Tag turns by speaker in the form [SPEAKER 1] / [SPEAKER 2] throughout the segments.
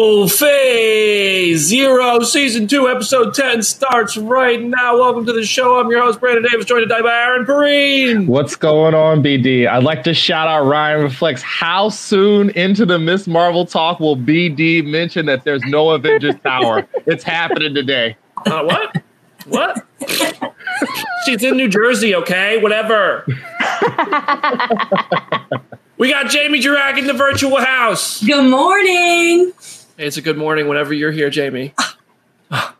[SPEAKER 1] Oh, Phase Zero, Season 2, Episode 10 starts right now. Welcome to the show. I'm your host, Brandon Davis, joined today by Aaron Perine.
[SPEAKER 2] What's going on, BD? I'd like to shout out Ryan Reflects. How soon into the Miss Marvel talk will BD mention that there's no Avengers Tower? It's happening today.
[SPEAKER 1] Uh, what? What? She's in New Jersey, okay? Whatever. we got Jamie Jirak in the virtual house.
[SPEAKER 3] Good morning.
[SPEAKER 1] Hey, it's a good morning whenever you're here, Jamie. and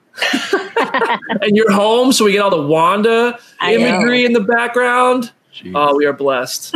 [SPEAKER 1] you're home, so we get all the Wanda
[SPEAKER 3] I
[SPEAKER 1] imagery
[SPEAKER 3] know.
[SPEAKER 1] in the background. Oh, we are blessed.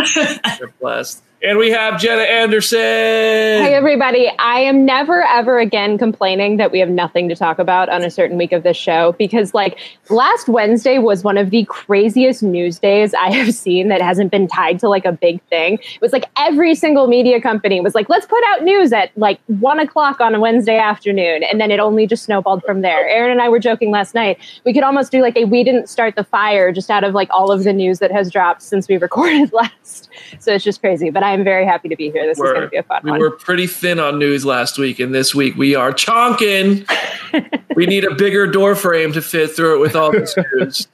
[SPEAKER 1] We're blessed. And we have Jenna Anderson.
[SPEAKER 4] Hey, everybody. I am never, ever again complaining that we have nothing to talk about on a certain week of this show because, like, last Wednesday was one of the craziest news days I have seen that hasn't been tied to like a big thing. It was like every single media company was like, let's put out news at like one o'clock on a Wednesday afternoon. And then it only just snowballed from there. Aaron and I were joking last night. We could almost do like a we didn't start the fire just out of like all of the news that has dropped since we recorded last. So it's just crazy. But I'm very happy to be here. This is going to be a fun
[SPEAKER 1] we
[SPEAKER 4] one.
[SPEAKER 1] were pretty thin on news last week, and this week we are chonking. we need a bigger door frame to fit through it with all this news.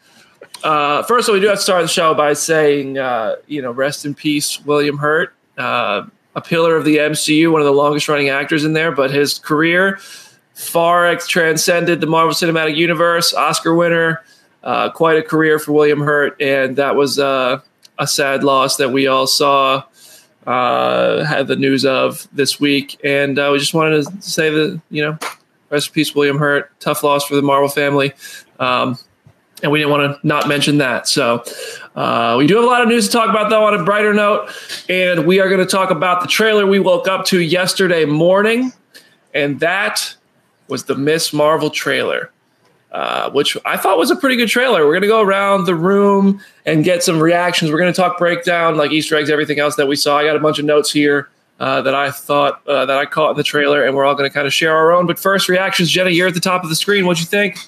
[SPEAKER 1] Uh, first of all, we do have to start the show by saying, uh, you know, rest in peace, William Hurt, uh, a pillar of the MCU, one of the longest running actors in there, but his career far transcended the Marvel Cinematic Universe, Oscar winner, uh, quite a career for William Hurt, and that was uh, a sad loss that we all saw uh, had the news of this week, and uh, we just wanted to say that you know, rest in peace, William Hurt. Tough loss for the Marvel family, um, and we didn't want to not mention that. So uh, we do have a lot of news to talk about, though. On a brighter note, and we are going to talk about the trailer we woke up to yesterday morning, and that was the Miss Marvel trailer uh, which I thought was a pretty good trailer. We're going to go around the room and get some reactions. We're going to talk breakdown, like Easter eggs, everything else that we saw. I got a bunch of notes here uh, that I thought uh, that I caught in the trailer, and we're all going to kind of share our own. But first, reactions. Jenna, you're at the top of the screen. What'd you think?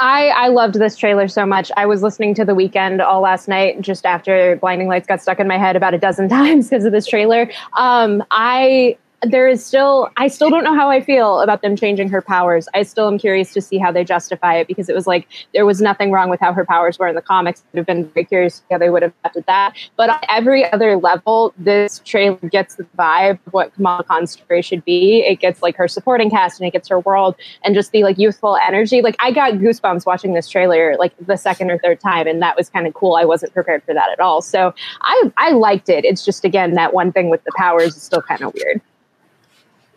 [SPEAKER 4] I, I loved this trailer so much. I was listening to The Weeknd all last night, just after Blinding Lights got stuck in my head about a dozen times because of this trailer. Um, I there is still I still don't know how I feel about them changing her powers. I still am curious to see how they justify it because it was like there was nothing wrong with how her powers were in the comics. I'd have been very curious how they would have adapted that. But on every other level, this trailer gets the vibe of what Kamala Khan's story should be. It gets like her supporting cast and it gets her world and just the like youthful energy. Like I got goosebumps watching this trailer like the second or third time, and that was kind of cool. I wasn't prepared for that at all. So I I liked it. It's just again that one thing with the powers is still kind of weird.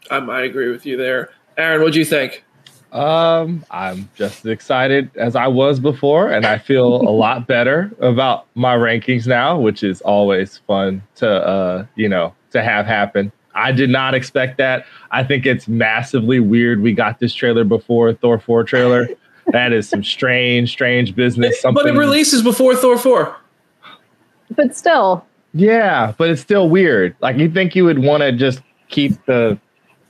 [SPEAKER 1] Um, I agree with you there, Aaron. What do you think?
[SPEAKER 2] Um, I'm just as excited as I was before, and I feel a lot better about my rankings now, which is always fun to uh, you know, to have happen. I did not expect that. I think it's massively weird. We got this trailer before Thor 4 trailer. that is some strange, strange business.
[SPEAKER 1] But it releases before Thor four.
[SPEAKER 4] But still,
[SPEAKER 2] Yeah, but it's still weird. Like you think you would want to just keep the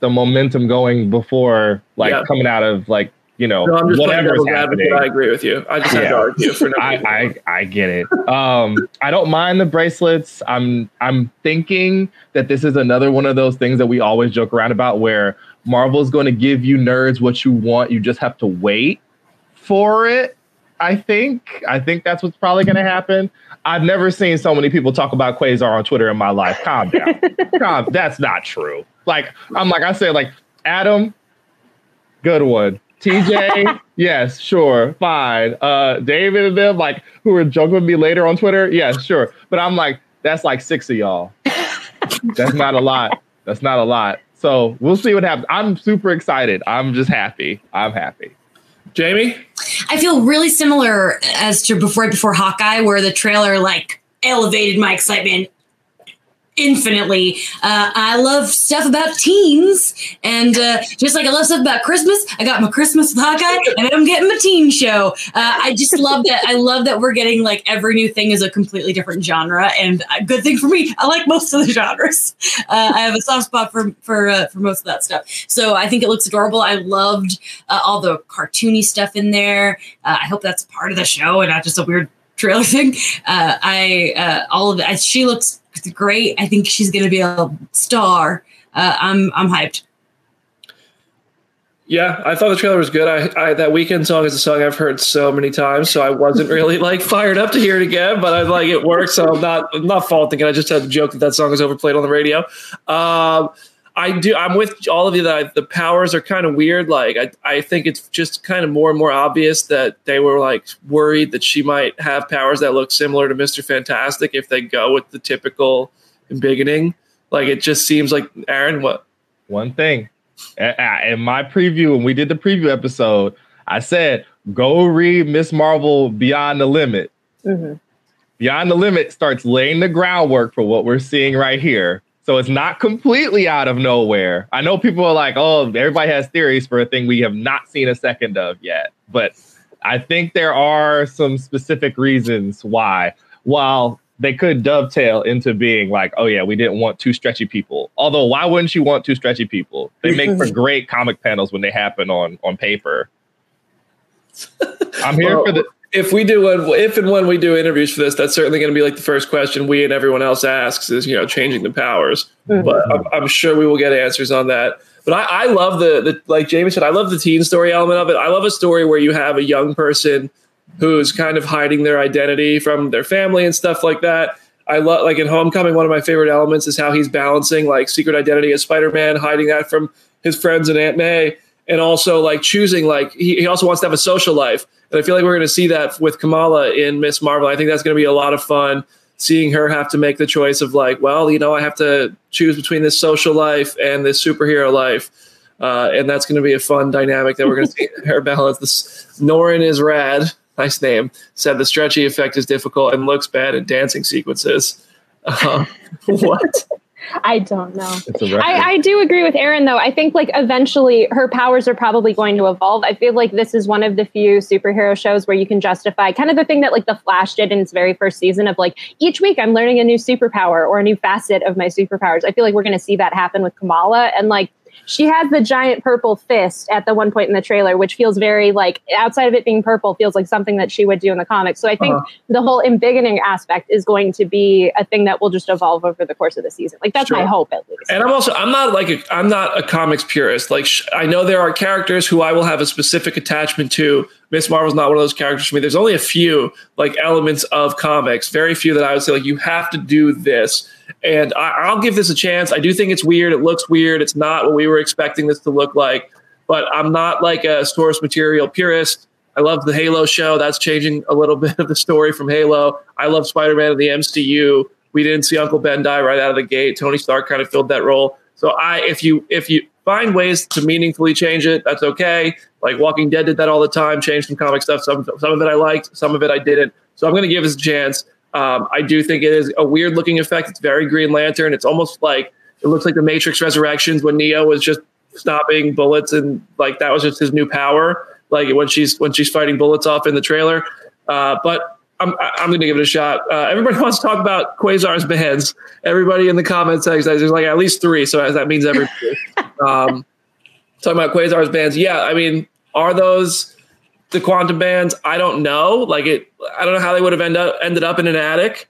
[SPEAKER 2] the momentum going before like
[SPEAKER 1] Yeah.
[SPEAKER 2] coming out of like you know
[SPEAKER 1] No, I'm just playing
[SPEAKER 2] whatever's happening.
[SPEAKER 1] I agree with you. I just had to
[SPEAKER 2] Yeah.
[SPEAKER 1] argue for no
[SPEAKER 2] I. I I get it. Um, I don't mind the bracelets. I'm I'm thinking that this is another one of those things that we always joke around about, where Marvel's going to give you nerds what you want. You just have to wait for it. I think. I think that's what's probably going to happen. I've never seen so many people talk about Quasar on Twitter in my life. Calm down. Calm. That's not true. Like I'm like I said, like Adam, good one. TJ, yes, sure, fine. Uh, David and them, like who were joking with me later on Twitter, yes, sure. But I'm like, that's like six of y'all. that's not a lot. That's not a lot. So we'll see what happens. I'm super excited. I'm just happy. I'm happy.
[SPEAKER 1] Jamie,
[SPEAKER 3] I feel really similar as to before before Hawkeye, where the trailer like elevated my excitement infinitely. Uh, I love stuff about teens, and uh, just like I love stuff about Christmas, I got my Christmas with and I'm getting my teen show. Uh, I just love that. I love that we're getting like every new thing is a completely different genre, and a good thing for me. I like most of the genres. Uh, I have a soft spot for for uh, for most of that stuff. So I think it looks adorable. I loved uh, all the cartoony stuff in there. I hope that's part of the show and not just a weird trailer thing. I all of it. She looks great. I think she's going to be a star. Uh, I'm I'm hyped.
[SPEAKER 1] Yeah, I thought the trailer was good. I, I, that Weeknd song is a song I've heard so many times, so I wasn't really like fired up to hear it again. But I like it works, so I'm not I'm not faulting it. I just had to joke that that song is overplayed on the radio. Um, I do. I'm with all of you that I, the powers are kind of weird. Like I, I think it's just kind of more and more obvious that they were like worried that she might have powers that look similar to Mister Fantastic if they go with the typical beginning. Like it just seems like Aaron. What?
[SPEAKER 2] One thing in my preview when we did the preview episode, I said go read Miss Marvel Beyond the Limit. Mm-hmm. Beyond the Limit starts laying the groundwork for what we're seeing right here so it's not completely out of nowhere. I know people are like, oh, everybody has theories for a thing we have not seen a second of yet. But I think there are some specific reasons why, while they could dovetail into being like, oh, yeah, we didn't want two stretchy people. Although, why wouldn't you want two stretchy people? They make for great comic panels when they happen on, on paper. I'm here well, for the
[SPEAKER 1] if we do one, if and when we do interviews for this, that's certainly going to be like the first question we and everyone else asks is, you know, changing the powers. Mm-hmm. But I'm, I'm, sure we will get answers on that. But I, I love the, the, like Jamie said, I love the teen story element of it. I love a story where you have a young person who's kind of hiding their identity from their family and stuff like that. I love, like in Homecoming, one of my favorite elements is how he's balancing like secret identity as Spider Man, hiding that from his friends and Aunt May, and also like choosing, like, he, he also wants to have a social life and I feel like we're going to see that with Kamala in Miss Marvel. I think that's going to be a lot of fun seeing her have to make the choice of like, well, you know, I have to choose between this social life and this superhero life. Uh, and that's going to be a fun dynamic that we're going to see her balance. This Norrin is rad. Nice name. Said the stretchy effect is difficult and looks bad in dancing sequences. Uh, what?
[SPEAKER 4] I don't know. I, I do agree with Aaron though. I think like eventually her powers are probably going to evolve. I feel like this is one of the few superhero shows where you can justify kind of the thing that like the Flash did in its very first season of like each week I'm learning a new superpower or a new facet of my superpowers. I feel like we're going to see that happen with Kamala and like she has the giant purple fist at the one point in the trailer, which feels very like outside of it being purple, feels like something that she would do in the comics. So I think uh-huh. the whole embiggening aspect is going to be a thing that will just evolve over the course of the season. Like that's sure. my hope at least.
[SPEAKER 1] And I'm also I'm not like a, I'm not a comics purist. Like sh- I know there are characters who I will have a specific attachment to. Miss Marvel's not one of those characters for me. There's only a few like elements of comics, very few that I would say like you have to do this and I, will give this a chance. I do think it's weird. It looks weird. It's not what we were expecting this to look like. But I'm not like a source material purist. I love the Halo show. That's changing a little bit of the story from Halo. I love Spider Man in the MCU. We didn't see Uncle Ben die right out of the gate. Tony Stark kind of filled that role. So I, if you if you find ways to meaningfully change it, that's okay. Like Walking Dead did that all the time, changed some comic stuff. Some some of it I liked, some of it I didn't. So I'm going to give this a chance. Um, I do think it is a weird looking effect. It's very Green Lantern. It's almost like it looks like the Matrix Resurrections when Neo was just stopping bullets and like that was just his new power. Like when she's when she's fighting bullets off in the trailer. Uh, but I'm I'm going to give it a shot. Uh, everybody wants to talk about Quasar's bands. Everybody in the comments section, there's like at least three, so that means everybody. um, talking about Quasar's bands, yeah. I mean, are those the quantum bands, I don't know. Like it, I don't know how they would have end up, ended up in an attic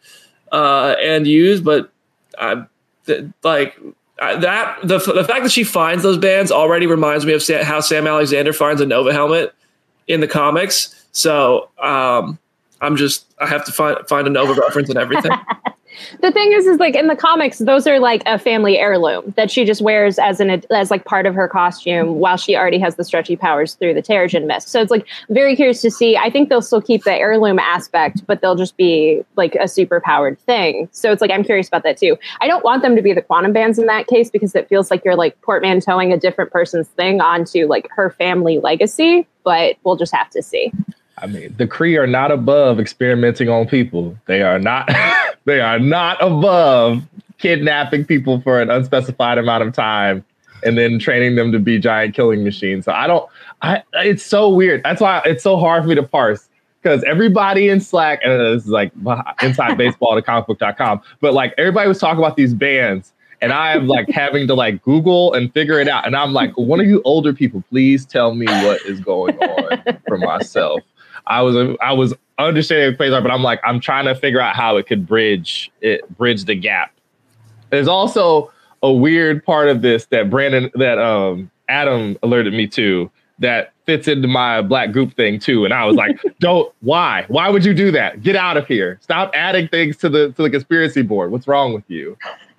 [SPEAKER 1] uh, and used, but I, th- like I, that the the fact that she finds those bands already reminds me of Sam, how Sam Alexander finds a Nova helmet in the comics. So um, I'm just I have to find find a Nova reference and everything.
[SPEAKER 4] the thing is is like in the comics those are like a family heirloom that she just wears as an as like part of her costume while she already has the stretchy powers through the Terrigen mist. So it's like very curious to see. I think they'll still keep the heirloom aspect but they'll just be like a super powered thing. So it's like i'm curious about that too. I don't want them to be the quantum bands in that case because it feels like you're like portmanteauing a different person's thing onto like her family legacy but we'll just have to see
[SPEAKER 2] I mean, the Kree are not above experimenting on people. They are not. they are not above kidnapping people for an unspecified amount of time and then training them to be giant killing machines. So I don't. I. It's so weird. That's why it's so hard for me to parse because everybody in Slack and this is like inside baseball to comicbook.com, but like everybody was talking about these bands. And I am like having to like Google and figure it out. And I'm like, one of you older people, please tell me what is going on for myself. I was I was understanding the Quasar, but I'm like I'm trying to figure out how it could bridge it bridge the gap. There's also a weird part of this that Brandon that um Adam alerted me to that fits into my black group thing too. And I was like, don't why? Why would you do that? Get out of here. Stop adding things to the to the conspiracy board. What's wrong with you?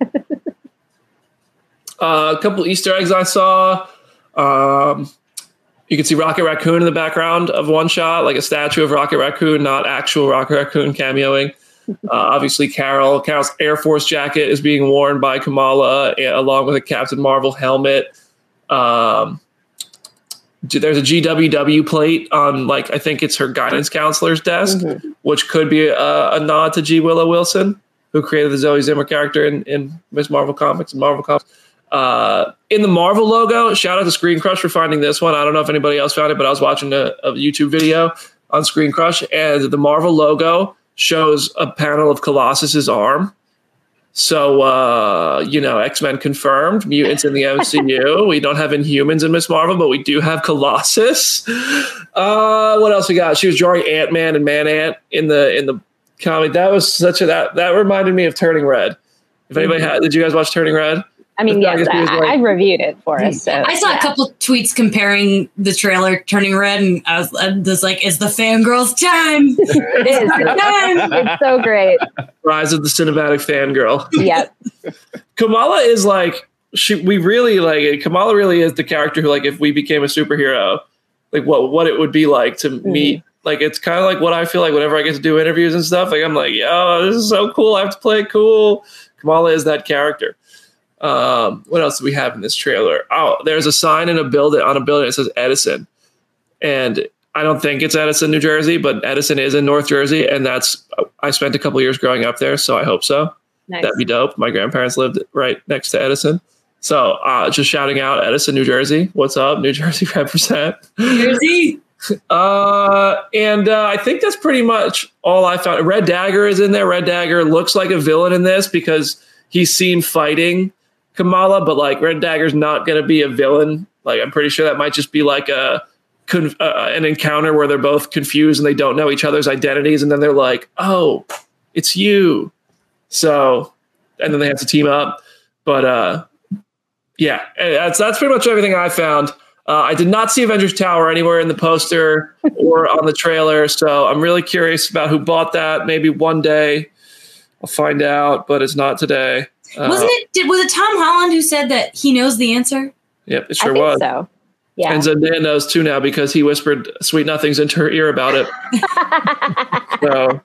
[SPEAKER 1] uh, a couple Easter eggs I saw. Um, you can see Rocket Raccoon in the background of one shot, like a statue of Rocket Raccoon, not actual Rocket Raccoon cameoing. Uh, obviously, Carol. Carol's Air Force jacket is being worn by Kamala uh, along with a Captain Marvel helmet. Um, there's a GWW plate on, like, I think it's her guidance counselor's desk, mm-hmm. which could be a, a, nod to G. Willow Wilson, who created the Zoe Zimmer character in, in Miss Marvel comics and Marvel comics. Uh, in the Marvel logo, shout out to Screen Crush for finding this one. I don't know if anybody else found it, but I was watching a, a YouTube video on Screen Crush, and the Marvel logo shows a panel of Colossus's arm. So, uh, you know, X Men confirmed mutants in the MCU. we don't have Inhumans in Miss Marvel, but we do have Colossus. Uh, what else we got? She was drawing Ant Man and Man Ant in the in the comic. That was such a that that reminded me of Turning Red. If anybody mm-hmm. had, did you guys watch Turning Red?
[SPEAKER 4] I mean, yes, I, like, I, reviewed it for us. So,
[SPEAKER 3] I saw yeah. a couple tweets comparing the trailer Turning Red, and I was, I was like, "Is the fangirls' time!
[SPEAKER 4] it is time! It's so great."
[SPEAKER 1] Rise of the cinematic fangirl.
[SPEAKER 4] Yep.
[SPEAKER 1] Kamala is like she. We really like Kamala. Really is the character who, like, if we became a superhero, like what what it would be like to mm-hmm. meet. Like it's kind of like what I feel like whenever I get to do interviews and stuff. Like I'm like, yo, this is so cool. I have to play cool. Kamala is that character. Um, what else do we have in this trailer? Oh, there's a sign in a building on a building that says Edison, and I don't think it's Edison, New Jersey, but Edison is in North Jersey, and that's I spent a couple years growing up there, so I hope so. Nice. That'd be dope. My grandparents lived right next to Edison. So uh, just shouting out Edison, New Jersey. What's up, New Jersey represent?
[SPEAKER 3] New Jersey.
[SPEAKER 1] Uh, and uh, I think that's pretty much all I found. Red Dagger is in there. Red Dagger looks like a villain in this because he's seen fighting Kamala, but like Red Dagger's not going to be a villain. Like I'm pretty sure that might just be like a uh, an encounter where they're both confused and they don't know each other's identities, and then they're like, "Oh, it's you." So, and then they have to team up. But uh, yeah, that's that's pretty much everything I found. Uh, I did not see Avengers Tower anywhere in the poster or on the trailer, so I'm really curious about who bought that. Maybe one day I'll find out, but it's not today.
[SPEAKER 3] Uh, Wasn't it? Did, was it Tom Holland who said that he knows the answer?
[SPEAKER 1] Yep, it sure was.
[SPEAKER 4] So. Yeah.
[SPEAKER 1] And Zendaya knows too now because he whispered sweet nothings into her ear about it. so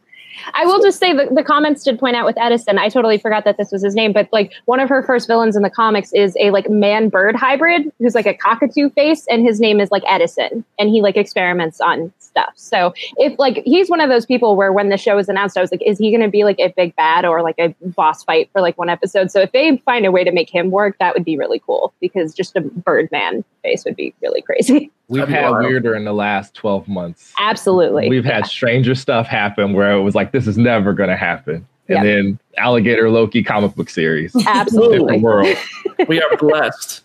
[SPEAKER 4] I will just say the, the comments did point out with Edison. I totally forgot that this was his name, but like one of her first villains in the comics is a like man bird hybrid who's like a cockatoo face, and his name is like Edison, and he like experiments on stuff. So if like he's one of those people where when the show was announced, I was like, is he going to be like a big bad or like a boss fight for like one episode? So if they find a way to make him work, that would be really cool because just a Birdman face would be really crazy.
[SPEAKER 2] We've had weirder in the last 12 months.
[SPEAKER 4] Absolutely.
[SPEAKER 2] We've had stranger stuff happen where it was like, this is never going to happen. And yeah. then Alligator Loki comic book series.
[SPEAKER 4] Absolutely. Different
[SPEAKER 1] world. we are blessed.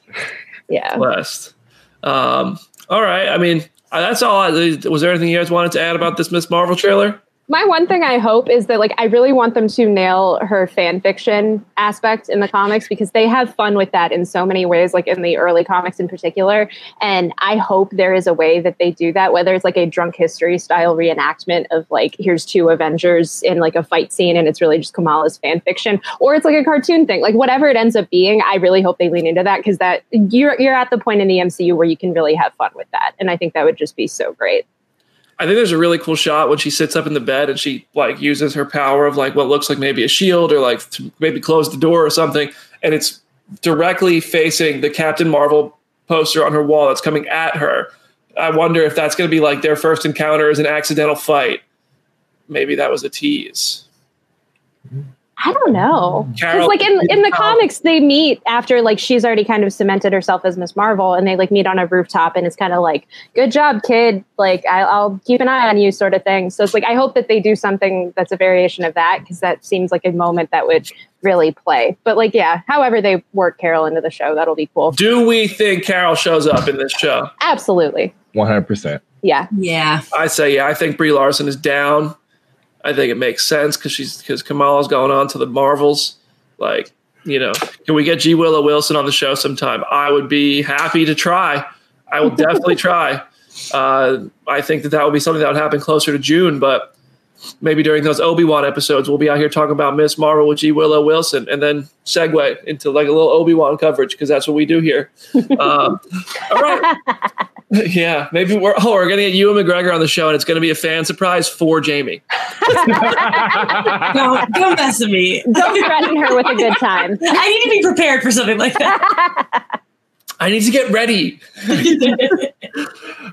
[SPEAKER 4] Yeah.
[SPEAKER 1] Blessed. Um, all right. I mean, that's all. I, was there anything you guys wanted to add about this Miss Marvel trailer?
[SPEAKER 4] My one thing I hope is that like I really want them to nail her fan fiction aspect in the comics because they have fun with that in so many ways, like in the early comics in particular. And I hope there is a way that they do that, whether it's like a drunk history style reenactment of like here's two Avengers in like a fight scene and it's really just Kamala's fan fiction, or it's like a cartoon thing, like whatever it ends up being. I really hope they lean into that because that you're you're at the point in the MCU where you can really have fun with that, and I think that would just be so great.
[SPEAKER 1] I think there's a really cool shot when she sits up in the bed and she like uses her power of like what looks like maybe a shield or like maybe close the door or something, and it's directly facing the Captain Marvel poster on her wall that's coming at her. I wonder if that's going to be like their first encounter as an accidental fight. Maybe that was a tease. Mm-hmm.
[SPEAKER 4] I don't know. Because like in in the
[SPEAKER 1] Carol-
[SPEAKER 4] comics, they meet after like she's already kind of cemented herself as Miss Marvel, and they like meet on a rooftop, and it's kind of like, "Good job, kid! Like I, I'll keep an eye on you," sort of thing. So it's like I hope that they do something that's a variation of that because that seems like a moment that would really play. But like, yeah, however they work Carol into the show, that'll be cool.
[SPEAKER 1] Do we think Carol shows up in this show?
[SPEAKER 4] Absolutely,
[SPEAKER 2] One hundred percent.
[SPEAKER 4] yeah.
[SPEAKER 3] Yeah.
[SPEAKER 1] I say, yeah, I think Brie Larson is down. I think it makes sense because she's because Kamala's going on to the Marvels. Like, you know, can we get G Willow Wilson on the show sometime? I would be happy to try. I will definitely try. Uh, I think that that would be something that would happen closer to June, but maybe during those Obi Wan episodes, we'll be out here talking about Miss Marvel with G Willow Wilson, and then segue into like a little Obi Wan coverage because that's what we do here. Um, all right. Yeah, maybe we're oh we're gonna get Ewan McGregor on the show, and it's gonna be a fan surprise for Jamie.
[SPEAKER 3] Don't, don't mess with me.
[SPEAKER 4] Don't threaten her with a good time.
[SPEAKER 3] I need to be prepared for something like that.
[SPEAKER 1] I need to get ready.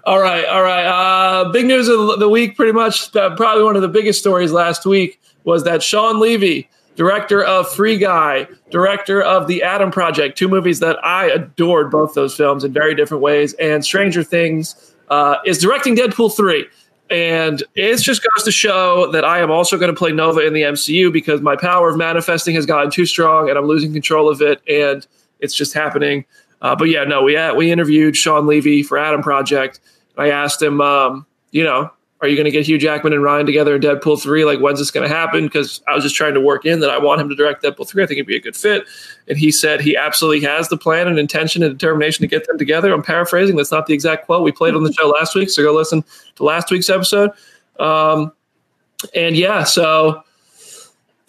[SPEAKER 1] all right, all right. Uh, big news of the week, pretty much. Uh, probably one of the biggest stories last week was that Shawn Levy, director of Free Guy, director of The Adam Project, two movies that I adored both those films in very different ways, and Stranger Things, uh, is directing Deadpool 3. And it just goes to show that I am also going to play Nova in the MCU because my power of manifesting has gotten too strong and I'm losing control of it. And it's just happening. Uh, but yeah, no, we uh, we interviewed Shawn Levy for Adam Project. I asked him, um, you know, are you going to get Hugh Jackman and Ryan together in Deadpool three? Like, when's this going to happen? Because I was just trying to work in that I want him to direct Deadpool three. I think it'd be a good fit. And he said he absolutely has the plan and intention and determination to get them together. I'm paraphrasing. That's not the exact quote we played on the show last week. So go listen to last week's episode. Um, and yeah, so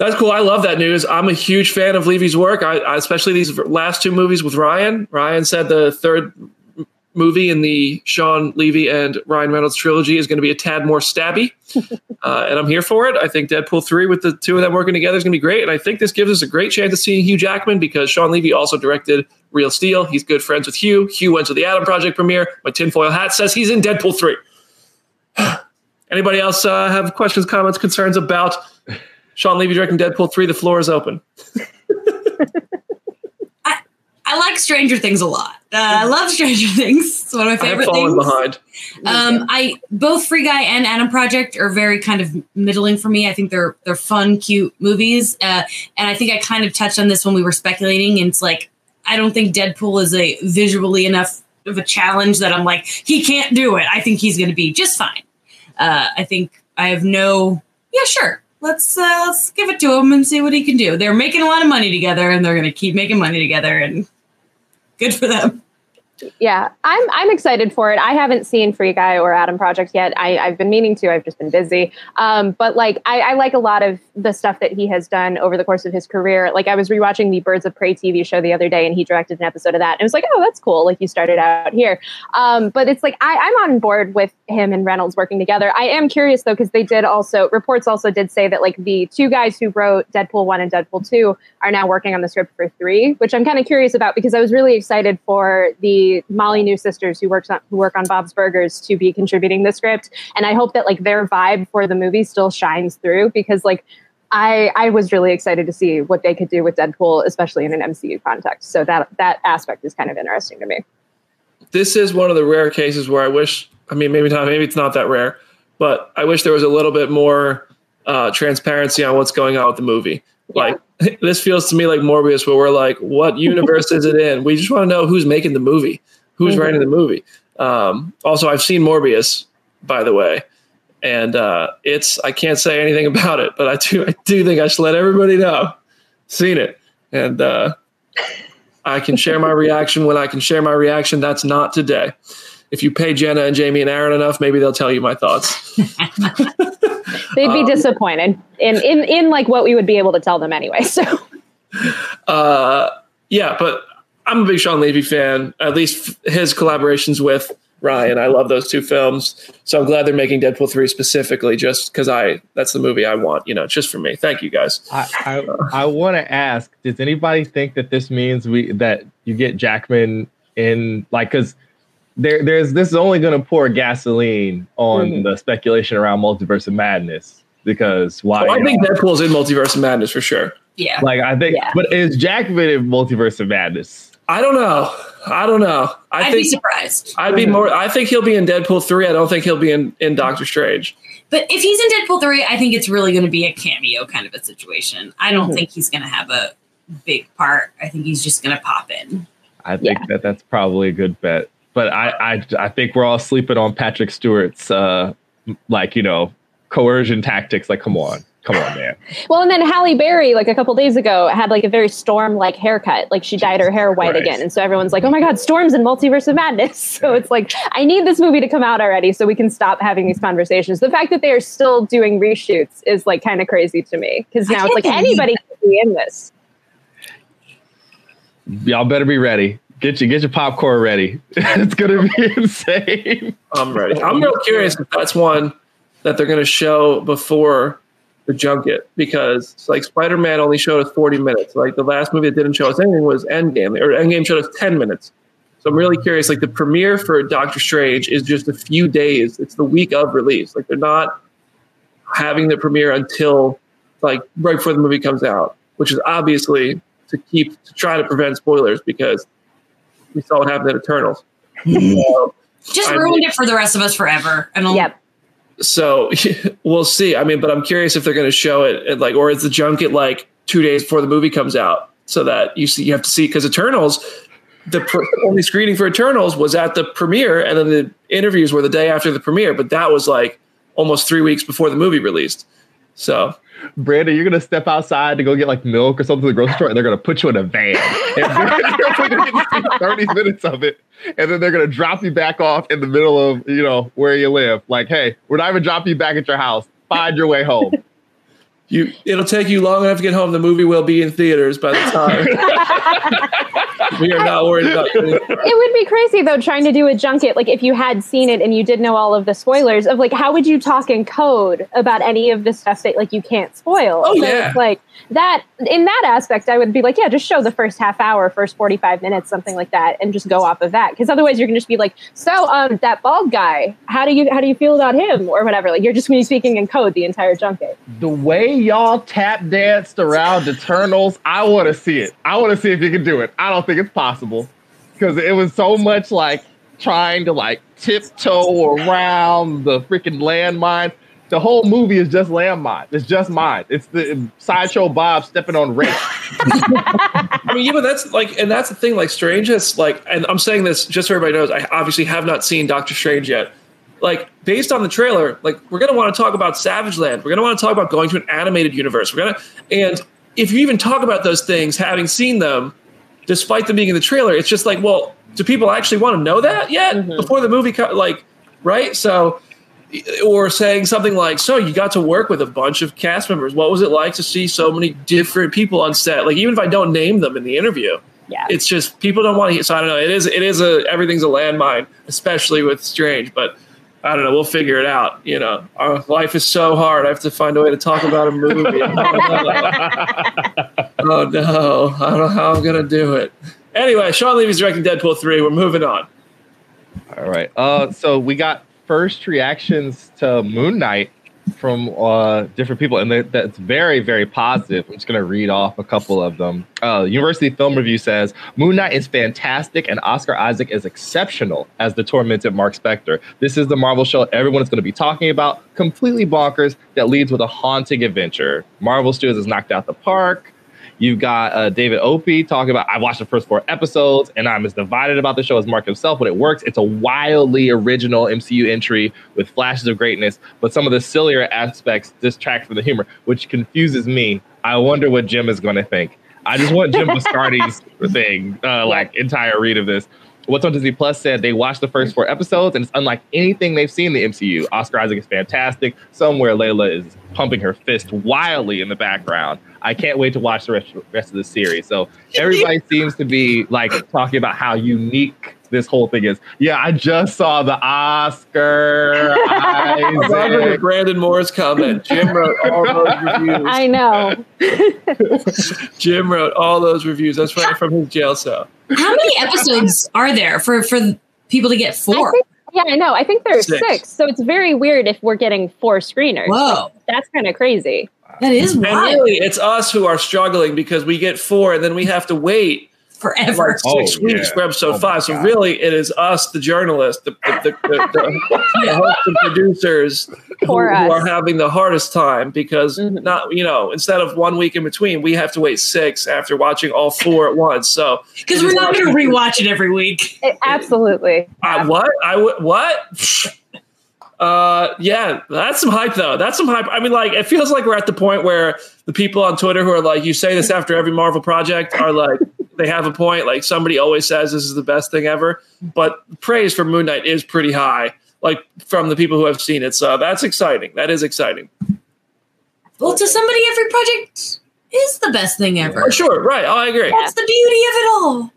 [SPEAKER 1] that's cool. I love that news. I'm a huge fan of Levy's work, I, I, especially these last two movies with Ryan. Ryan said the third movie in the Shawn Levy and Ryan Reynolds trilogy is going to be a tad more stabby, uh, and I'm here for it. I think Deadpool three with the two of them working together is going to be great, and I think this gives us a great chance of seeing Hugh Jackman because Shawn Levy also directed Real Steel. He's good friends with Hugh. Hugh went to the Adam Project premiere. My tinfoil hat says he's in Deadpool three. Anybody else uh, have questions, comments, concerns about Shawn Levy directing Deadpool 3, the floor is open.
[SPEAKER 3] I I like Stranger Things a lot. Uh, I love Stranger Things. It's one of my
[SPEAKER 1] I have
[SPEAKER 3] favorite
[SPEAKER 1] fallen
[SPEAKER 3] things.
[SPEAKER 1] behind.
[SPEAKER 3] Um, I both Free Guy and Adam Project are very kind of middling for me. I think they're they're fun, cute movies, uh, and I think I kind of touched on this when we were speculating. And it's like I don't think Deadpool is a visually enough of a challenge that I'm like he can't do it. I think he's going to be just fine. Uh, I think I have no. Yeah, sure. Let's uh, let's give it to him and see what he can do. They're making a lot of money together, and they're going to keep making money together, and good for them.
[SPEAKER 4] Yeah, I'm I'm excited for it. I haven't seen Free Guy or Adam Project yet. I, I've been meaning to. I've just been busy. Um, but like I, I like a lot of the stuff that he has done over the course of his career. Like I was rewatching the Birds of Prey TV show the other day, and he directed an episode of that. And it was like, oh, that's cool. Like you started out here. Um, but it's like I, I'm on board with him and Reynolds working together. I am curious though because they did also reports also did say that like the two guys who wrote Deadpool one and Deadpool two are now working on the script for three, which I'm kind of curious about because I was really excited for the Molyneux sisters who works on who work on Bob's Burgers to be contributing the script, and I hope that like their vibe for the movie still shines through because like. I, I was really excited to see what they could do with Deadpool, especially in an MCU context. So that that aspect is kind of interesting to me.
[SPEAKER 1] This is one of the rare cases where I wish, I mean, maybe not, maybe it's not that rare, but I wish there was a little bit more uh, transparency on what's going on with the movie.
[SPEAKER 4] Yeah.
[SPEAKER 1] Like, this feels to me like Morbius, where we're like, what universe is it in? We just want to know who's making the movie, who's
[SPEAKER 4] Mhm.
[SPEAKER 1] writing the movie. Um, also, I've seen Morbius, by the way, and uh, it's I can't say anything about it, but I do I do think I should let everybody know, seen it, and uh, I can share my reaction when I can share my reaction. That's not today. If you pay Jenna and Jamie and Aaron enough, maybe they'll tell you my thoughts.
[SPEAKER 4] They'd be
[SPEAKER 1] Um,
[SPEAKER 4] disappointed in, in in like what we would be able to tell them anyway. So
[SPEAKER 1] Uh, yeah, but I'm a big Shawn Levy fan. At least his collaborations with Ryan, I love those two films. So I'm glad they're making Deadpool three specifically, just because I that's the movie I want. You know, just for me. Thank you guys.
[SPEAKER 2] I I, I want to ask: Does anybody think that this means we that you get Jackman in like because there, there's this is only going to pour gasoline on
[SPEAKER 4] Mhm.
[SPEAKER 2] the speculation around multiverse of madness because why?
[SPEAKER 1] Well, I think
[SPEAKER 2] know,
[SPEAKER 1] Deadpool's in Multiverse of Madness for sure.
[SPEAKER 3] Yeah.
[SPEAKER 2] like I think,
[SPEAKER 4] Yeah.
[SPEAKER 2] but is Jackman in multiverse of madness?
[SPEAKER 1] I don't know. I don't know. I
[SPEAKER 3] I'd be
[SPEAKER 1] think
[SPEAKER 3] surprised.
[SPEAKER 1] I'd be more. I think he'll be in Deadpool three. I don't think he'll be in in Doctor Strange.
[SPEAKER 3] But if he's in Deadpool 3, I think it's really going to be a cameo kind of a situation. I don't
[SPEAKER 4] Mhm.
[SPEAKER 3] think he's going to have a big part. I think he's just going to pop in.
[SPEAKER 2] I think that that's probably a good bet. But I, I, I think we're all sleeping on Patrick Stewart's, uh, like you know, coercion tactics. Like, come on, come on, man.
[SPEAKER 4] Well, and then Halle Berry, like a couple days ago, had like a very Storm like haircut. Like she dyed her hair white
[SPEAKER 2] Christ.
[SPEAKER 4] again. And so everyone's like, oh my God, Storm's and Multiverse of Madness. So it's like, I need this movie to come out already so we can stop having these conversations. The fact that they are still doing reshoots is like kind of crazy to me because now it's like
[SPEAKER 3] believe
[SPEAKER 4] anybody can be in this.
[SPEAKER 2] Y'all better be ready. Get your get your popcorn ready. it's gonna be insane.
[SPEAKER 1] I'm ready. I'm real curious if that's one that they're to show before the junket because like Spider Man only showed us 40 minutes. Like the last movie that didn't show us anything was Endgame, or Endgame showed us 10 minutes. So I'm really curious. Like the premiere for Doctor Strange is just a few days. It's the week of release. Like they're not having the premiere until like right before the movie comes out, which is obviously to keep to try to prevent spoilers because we saw what happened at Eternals. So,
[SPEAKER 3] Just
[SPEAKER 1] I
[SPEAKER 3] ruined
[SPEAKER 1] mean-
[SPEAKER 3] it for the rest of us forever. I don't,
[SPEAKER 4] Yep.
[SPEAKER 1] so we'll see. I mean, but I'm curious if they're going to show it at like, or is the junket like two days before the movie comes out, so that you see you have to see because Eternals, the pr- only screening for Eternals was at the premiere, and then the interviews were the day after the premiere. But that was like almost three weeks before the movie released. So
[SPEAKER 2] Brandon, you're gonna step outside to go get like milk or something to the grocery store, and they're gonna put you in a van. And you're gonna see 30 minutes of it, and then they're gonna drop you back off in the middle of you know where you live. Like, hey, we're not even dropping you back at your house. Find your way home.
[SPEAKER 1] You, it'll take you long enough to get home. The movie will be in theaters by the time. we are not worried about.
[SPEAKER 4] It It would be crazy though trying to do a junket like if you had seen it and you did know all of the spoilers of like how would you talk in code about any of the stuff that like you can't spoil.
[SPEAKER 1] Oh,
[SPEAKER 4] So
[SPEAKER 1] yeah.
[SPEAKER 4] it's like that in that aspect I would be like yeah just show the first half hour first 45 minutes something like that and just go off of that because otherwise you're to just be like so um that bald guy how do you how do you feel about him or whatever like you're just to be speaking in code the entire junket.
[SPEAKER 2] the way y'all tap danced around Eternals, I want to see it. I want to see if you can do it. I don't think it's possible because it was so much like trying to like tiptoe around the freaking landmine. The whole movie is just landmine. It's just mine. It's the sideshow Bob stepping on Rick.
[SPEAKER 1] I mean, yeah, but that's like, and that's the thing. Like, Strange is like, and I'm saying this just so everybody knows. I obviously have not seen Doctor Strange yet. Like, based on the trailer, like we're gonna want to talk about Savage Land. We're gonna want to talk about going to an animated universe. We're gonna, and if you even talk about those things, having seen them, despite them being in the trailer, it's just like, well, do people actually want to know that yet
[SPEAKER 4] Mhm.
[SPEAKER 1] before the movie? Co- like, right? So, or saying something like, "So you got to work with a bunch of cast members. What was it like to see so many different people on set? Like, even if I don't name them in the interview,
[SPEAKER 4] Yeah.
[SPEAKER 1] it's just people don't want to hear. So I don't know. It is it is a everything's a landmine, especially with Strange. But I don't know. We'll figure it out. You know, our life is so hard. I have to find a way to talk about a movie. oh no, I don't know how I'm gonna do it. Anyway, Shawn Levy's directing Deadpool three. We're moving on.
[SPEAKER 2] All right. Uh, so we got first reactions to Moon Knight from uh, different people, and they, that's very, very positive. I'm just going to read off a couple of them. Uh, University Film Review says Moon Knight is fantastic, and Oscar Isaac is exceptional as the tormented Mark Spector. This is the Marvel show everyone is going to be talking about. Completely bonkers that leads with a haunting adventure. Marvel Studios has knocked out the park. You've got uh, David Opie talking about, I watched the first four episodes and I'm as divided about the show as Mark himself, but it works. It's a wildly original MCU entry with flashes of greatness, but some of the sillier aspects distract from the humor, which confuses me. I wonder what Jim is going to think. I just want Jim Biscardi's thing, uh, like entire read of this. What's on Disney Plus said they watched the first four episodes and it's unlike anything they've seen in the MCU. Oscar Isaac is fantastic. Somewhere Layla is pumping her fist wildly in the background. I can't wait to watch the rest, rest of the series. So everybody seems to be like talking about how unique this whole thing is. Yeah, I just saw the Oscar
[SPEAKER 1] Robert and
[SPEAKER 2] Isaac.
[SPEAKER 1] Brandon Moore's comment. Jim wrote all those reviews.
[SPEAKER 4] I know.
[SPEAKER 1] Jim wrote all those reviews. That's right from his jail cell.
[SPEAKER 3] How many episodes are there for for people to get four.
[SPEAKER 4] yeah, I know. I think there's
[SPEAKER 1] Six.
[SPEAKER 4] six. So it's very weird if we're getting four screeners.
[SPEAKER 3] Whoa,
[SPEAKER 4] That's kind of crazy.
[SPEAKER 3] That is
[SPEAKER 1] And really, it's us who are struggling because we get four and then we have to wait
[SPEAKER 3] Forever.
[SPEAKER 1] like six
[SPEAKER 2] Oh,
[SPEAKER 1] weeks
[SPEAKER 2] yeah.
[SPEAKER 1] for episode
[SPEAKER 2] Oh my
[SPEAKER 1] five. So
[SPEAKER 2] God.
[SPEAKER 1] really, it is us, the journalists, the the, the, the, the, the hosts and producers who, who are having the hardest time because
[SPEAKER 4] Mhm.
[SPEAKER 1] not you know instead of one week in between, we have to wait six after watching all four at once. So
[SPEAKER 3] Because we're not going to rewatch it every week.
[SPEAKER 4] It- absolutely.
[SPEAKER 1] I, what I would what. Uh yeah, that's some hype though. That's some hype. I mean, like it feels like we're at the point where the people on Twitter who are like, "You say this after every Marvel project," are like, they have a point. Like somebody always says this is the best thing ever, but praise for Moon Knight is pretty high, like from the people who have seen it. So that's exciting. That is exciting.
[SPEAKER 3] Well, to somebody, every project is the best thing ever.
[SPEAKER 1] For sure, right? Oh, I agree.
[SPEAKER 3] That's the beauty of it all.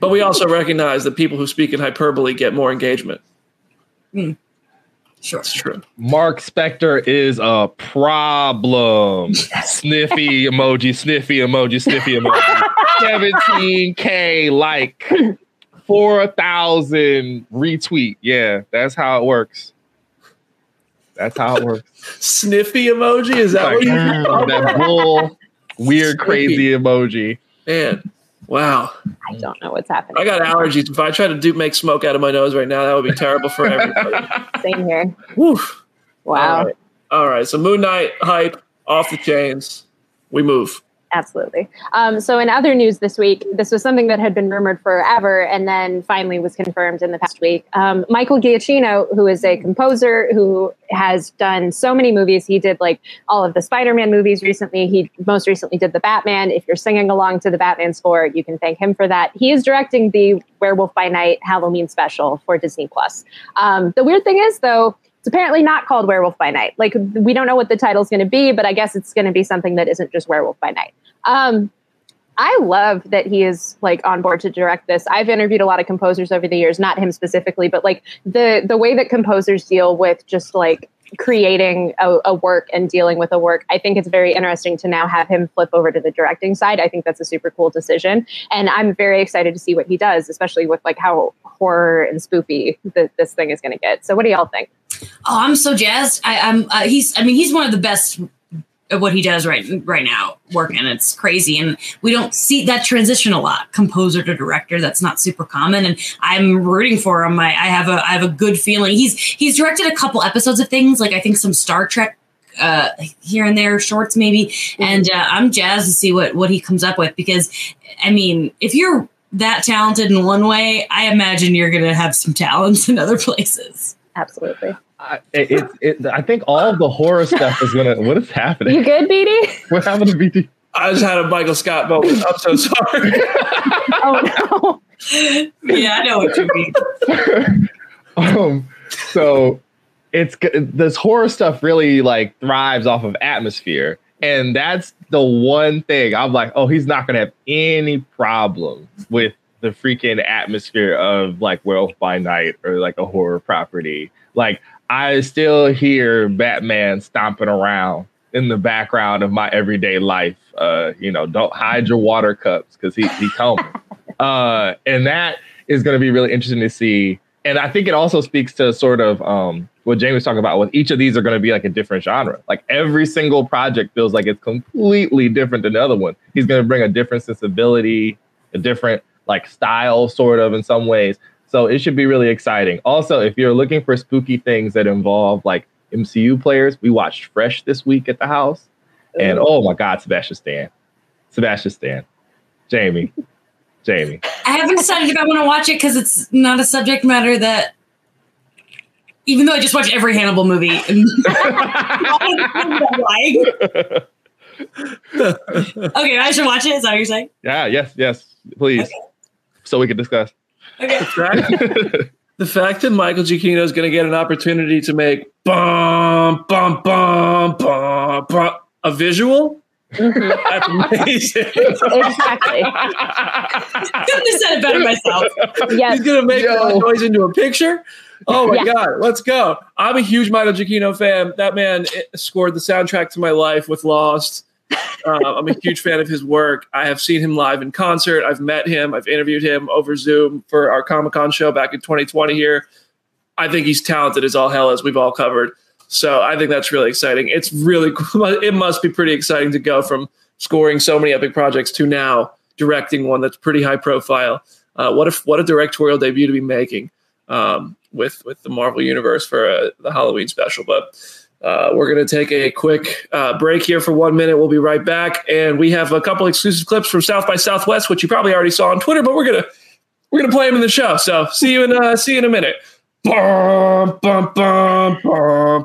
[SPEAKER 1] But we also recognize that people who speak in hyperbole get more engagement.
[SPEAKER 3] Sure.
[SPEAKER 1] It's true.
[SPEAKER 2] Mark Spector is a problem. sniffy emoji, sniffy emoji, sniffy emoji. 17K like 4,000 retweet. Yeah, that's how it works. That's how it works.
[SPEAKER 1] Sniffy emoji is that
[SPEAKER 2] Like,
[SPEAKER 1] what you?
[SPEAKER 2] mm, that bull, weird, crazy emoji.
[SPEAKER 1] Man, wow.
[SPEAKER 4] I don't know what's happening.
[SPEAKER 1] I got allergies. If I try to do make smoke out of my nose right now, that would be terrible for everybody.
[SPEAKER 4] Same here.
[SPEAKER 1] Woof.
[SPEAKER 4] Wow.
[SPEAKER 1] All right. All right. So Moon Knight hype off the chains. We move.
[SPEAKER 4] Absolutely. Um, so, in other news this week, this was something that had been rumored forever and then finally was confirmed in the past week. Um, Michael Giacchino, who is a composer who has done so many movies, he did like all of the Spider Man movies recently. He most recently did the Batman. If you're singing along to the Batman score, you can thank him for that. He is directing the Werewolf by Night Halloween special for Disney Plus. Um, the weird thing is, though, it's apparently not called Werewolf by Night. Like we don't know what the title's going to be, but I guess it's going to be something that isn't just Werewolf by Night. Um, I love that he is like on board to direct this. I've interviewed a lot of composers over the years, not him specifically, but like the the way that composers deal with just like creating a, a work and dealing with a work. I think it's very interesting to now have him flip over to the directing side. I think that's a super cool decision, and I'm very excited to see what he does, especially with like how horror and spoopy th- this thing is going to get. So, what do y'all think?
[SPEAKER 3] Oh, I'm so jazzed. I, I'm. Uh, he's. I mean, he's one of the best what he does right right now. Working, it's crazy, and we don't see that transition a lot. Composer to director. That's not super common, and I'm rooting for him. I, I have a. I have a good feeling. He's he's directed a couple episodes of things, like I think some Star Trek. Uh, here and there, shorts maybe, and uh, I'm jazzed to see what what he comes up with because, I mean, if you're that talented in one way, I imagine you're going to have some talents in other places.
[SPEAKER 4] Absolutely.
[SPEAKER 2] I, it, it, it, I think all of the horror stuff is gonna. What is happening?
[SPEAKER 4] You good, BD?
[SPEAKER 2] What happened to BT?
[SPEAKER 1] I just had a Michael Scott moment. I'm so sorry.
[SPEAKER 4] Oh no.
[SPEAKER 3] yeah, I know what you mean.
[SPEAKER 2] um, so it's g- this horror stuff really like thrives off of atmosphere, and that's the one thing I'm like, oh, he's not gonna have any problem with the freaking atmosphere of like Werewolf by Night or like a horror property. Like I still hear Batman stomping around in the background of my everyday life. Uh, you know, don't hide your water cups because he he coming. uh, and that is going to be really interesting to see. And I think it also speaks to sort of um, what Jamie was talking about. With each of these are going to be like a different genre. Like every single project feels like it's completely different than the other one. He's going to bring a different sensibility, a different like style, sort of in some ways. So it should be really exciting. Also, if you're looking for spooky things that involve like MCU players, we watched Fresh this week at the house, and oh my God, Sebastian Stan, Sebastian Stan, Jamie, Jamie.
[SPEAKER 3] I haven't decided if I want to watch it because it's not a subject matter that. Even though I just watch every Hannibal movie, okay, I should watch it. Is that what you're saying?
[SPEAKER 2] Yeah, yes, yes, please, so we can discuss.
[SPEAKER 3] Okay.
[SPEAKER 1] Right? the fact that Michael Giacchino is going to get an opportunity to make bum bum bum bum bum a visual. That's amazing.
[SPEAKER 4] exactly.
[SPEAKER 3] Couldn't have said it better myself.
[SPEAKER 4] Yes.
[SPEAKER 1] He's gonna make
[SPEAKER 2] Yo.
[SPEAKER 1] that noise into a picture. Oh my
[SPEAKER 4] Yeah.
[SPEAKER 1] god, let's go! I'm a huge Michael Giacchino fan. That man eh, scored the soundtrack to my life with Lost. Uh, I'm a huge fan of his work. I have seen him live in concert. I've met him. I've interviewed him over Zoom for our Comic Con show back in 2020 here. I think he's talented as all hell, as we've all covered. So I think that's really exciting. It's really it must be pretty exciting to go from scoring so many epic projects to now directing one that's pretty high profile. Uh, what if what a directorial debut to be making um, with with the Marvel Universe for uh, the Halloween special. But uh, we're going to take a quick uh, break here for one minute. We'll be right back, and we have a couple exclusive clips from South by Southwest, which you probably already saw on Twitter, but we're gonna we're gonna play them in the show. So see you in uh, see you in a minute. Bum, bum, bum,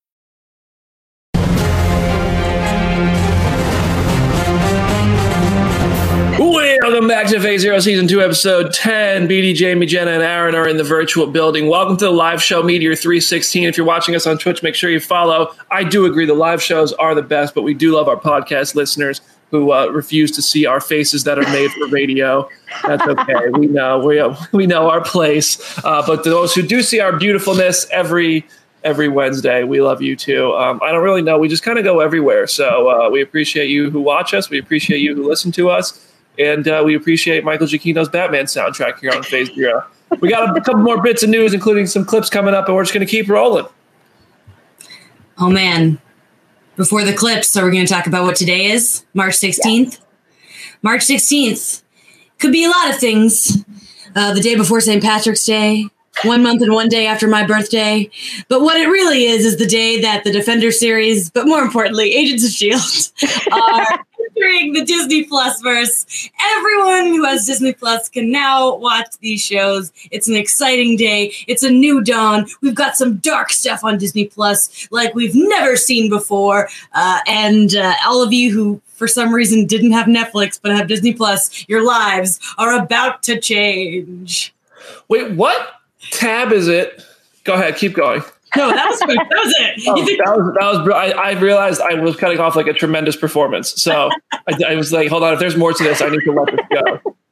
[SPEAKER 1] Welcome back to Phase Zero Season 2, Episode 10. BD, Jamie, Jenna, and Aaron are in the virtual building. Welcome to the live show, Meteor 316. If you're watching us on Twitch, make sure you follow. I do agree the live shows are the best, but we do love our podcast listeners who uh, refuse to see our faces that are made for radio. That's okay. we know. We, we know our place. Uh, but those who do see our beautifulness every every Wednesday. We love you too. Um, I don't really know. We just kind of go everywhere. So uh, we appreciate you who watch us. We appreciate you who listen to us. And uh, we appreciate Michael Giacchino's Batman soundtrack here on Phase Zero. We got a couple more bits of news, including some clips coming up, and we're just going to keep rolling.
[SPEAKER 3] Oh man. Before the clips, are we going to talk about what today is? March 16th? March 16th. Could be a lot of things. Uh, the day before St. Patrick's Day, one month and one day after my birthday. But what it really is is the day that the Defender series, but more importantly, Agents of S.H.I.E.L.D., are entering the Disney Plus verse. Everyone who has Disney Plus can now watch these shows. It's an exciting day. It's a new dawn. We've got some dark stuff on Disney Plus like we've never seen before. Uh, and uh, all of you who for some reason didn't have Netflix but have Disney Plus, your lives are about to change.
[SPEAKER 1] Wait, what tab is it? Go ahead, keep going.
[SPEAKER 3] No, that was that was it.
[SPEAKER 1] Oh, that was that was. I, I realized I was cutting off like a tremendous performance. So I, I was like, hold on. If there's more to this, I need to let this go.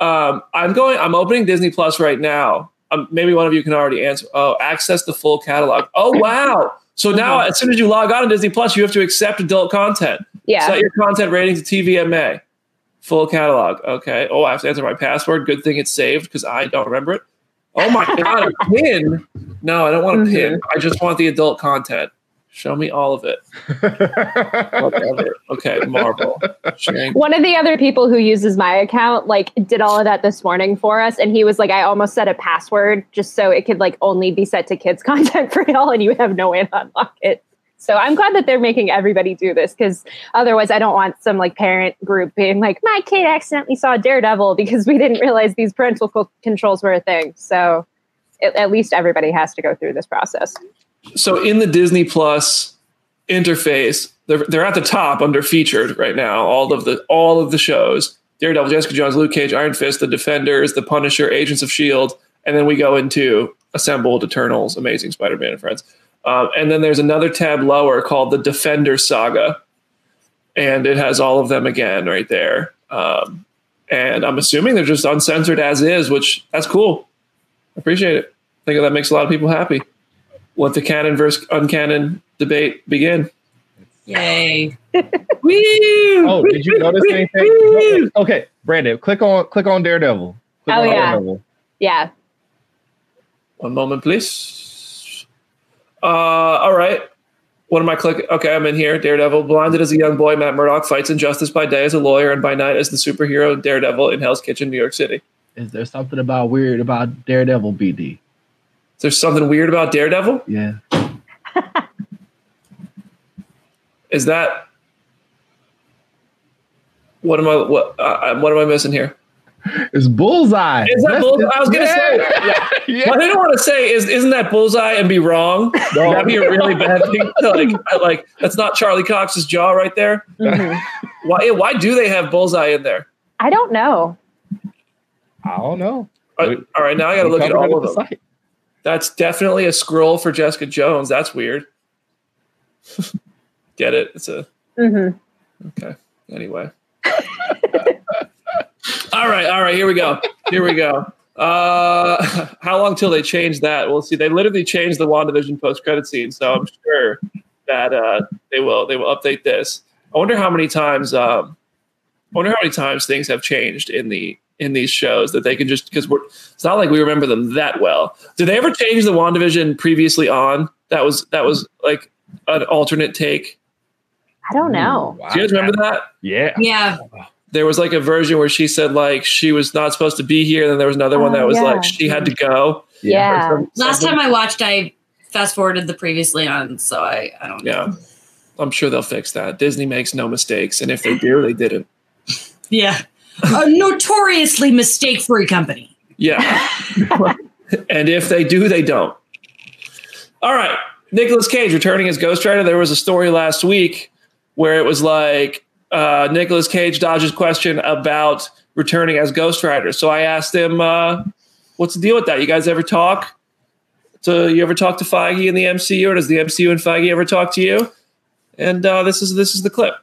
[SPEAKER 1] Um, I'm going. I'm opening Disney Plus right now. Um, maybe one of you can already answer. Oh, access the full catalog. Oh wow. So now, as soon as you log on to Disney Plus, you have to accept adult content.
[SPEAKER 4] Yeah.
[SPEAKER 1] Set your content rating to TVMA. Full catalog. Okay. Oh, I have to enter my password. Good thing it's saved because I don't remember it. Oh my god, a pin. No, I don't want a pin. Mm-hmm. I just want the adult content. Show me all of it. Whatever. Okay, Marvel. Sharing.
[SPEAKER 4] One of the other people who uses my account like did all of that this morning for us, and he was like, "I almost set a password just so it could like only be set to kids content for y'all, and you have no way to unlock it." So I'm glad that they're making everybody do this because otherwise, I don't want some like parent group being like, "My kid accidentally saw Daredevil because we didn't realize these parental co- controls were a thing." So at, at least everybody has to go through this process.
[SPEAKER 1] So in the Disney Plus interface, they're they're at the top under featured right now. All of the all of the shows: Daredevil, Jessica Jones, Luke Cage, Iron Fist, The Defenders, The Punisher, Agents of Shield, and then we go into Assembled, Eternals, Amazing Spider-Man, and Friends. Um, and then there's another tab lower called the Defender Saga, and it has all of them again right there. Um, and I'm assuming they're just uncensored as is, which that's cool. Appreciate it. I think that makes a lot of people happy. Let the canon versus uncanon debate begin.
[SPEAKER 3] Yay.
[SPEAKER 1] Woo!
[SPEAKER 2] Oh, did you notice anything? Okay, Brandon, click on click on Daredevil. Click
[SPEAKER 4] Oh,
[SPEAKER 2] on
[SPEAKER 4] yeah.
[SPEAKER 2] Daredevil.
[SPEAKER 4] Yeah,
[SPEAKER 1] One moment, please. Uh, all right. What am I clicking? Okay, I'm in here. Daredevil. Blinded as a young boy, Matt Murdock fights injustice by day as a lawyer and by night as the superhero Daredevil in Hell's Kitchen, New York City.
[SPEAKER 2] Is there something about weird about Daredevil BD?
[SPEAKER 1] There's something weird about Daredevil.
[SPEAKER 2] Yeah.
[SPEAKER 1] Is that what am I what uh, what am I missing here?
[SPEAKER 2] It's bullseye.
[SPEAKER 1] Is that bullseye? I was gonna say.
[SPEAKER 2] Yeah. Yeah.
[SPEAKER 1] What I didn't want to say is, isn't that bullseye and be wrong? That'd be a really bad thing. Like, like that's not Charlie Cox's jaw right there.
[SPEAKER 4] Mhm.
[SPEAKER 1] Why? Why do they have bullseye in there?
[SPEAKER 4] I don't know.
[SPEAKER 2] I don't know.
[SPEAKER 1] All right, all right, now I got to look at all
[SPEAKER 2] it
[SPEAKER 1] of them.
[SPEAKER 2] the site.
[SPEAKER 1] That's definitely a scroll for Jessica Jones. That's weird. Get it? It's a
[SPEAKER 4] hmm
[SPEAKER 1] okay. Anyway. All right, all right. Here we go. Here we go. Uh, how long till they change that? We'll see. They literally changed the WandaVision post credit scene, so I'm sure that uh, they will they will update this. I wonder how many times. Um, I wonder how many times things have changed in the in these shows that they can just because we're it's not like we remember them that well. Did they ever change the WandaVision previously on? That was that was like an alternate take.
[SPEAKER 4] I don't know.
[SPEAKER 2] Wow.
[SPEAKER 1] Do you guys remember that?
[SPEAKER 2] Yeah.
[SPEAKER 3] Yeah.
[SPEAKER 1] There was like a version where she said like she was not supposed to be here, and then there was another one
[SPEAKER 4] Oh,
[SPEAKER 1] that was
[SPEAKER 4] yeah.
[SPEAKER 1] like she had to go.
[SPEAKER 4] Yeah.
[SPEAKER 1] Some-
[SPEAKER 3] Last
[SPEAKER 1] something-
[SPEAKER 3] time I watched, I fast forwarded the previously on, so I, I don't know.
[SPEAKER 1] yeah, I'm sure they'll fix that. Disney makes no mistakes, and if they do, they didn't.
[SPEAKER 3] Yeah. A notoriously mistake free company.
[SPEAKER 1] Yeah. and if they do, they don't. All right. Nicolas Cage returning as Ghost Rider. There was a story last week where it was like uh, Nicolas Cage dodges question about returning as Ghost Rider. So I asked him, uh, what's the deal with that? You guys ever talk? So you ever talk to Feige in the MCU, or does the MCU and Feige ever talk to you? And uh, this is this is the clip.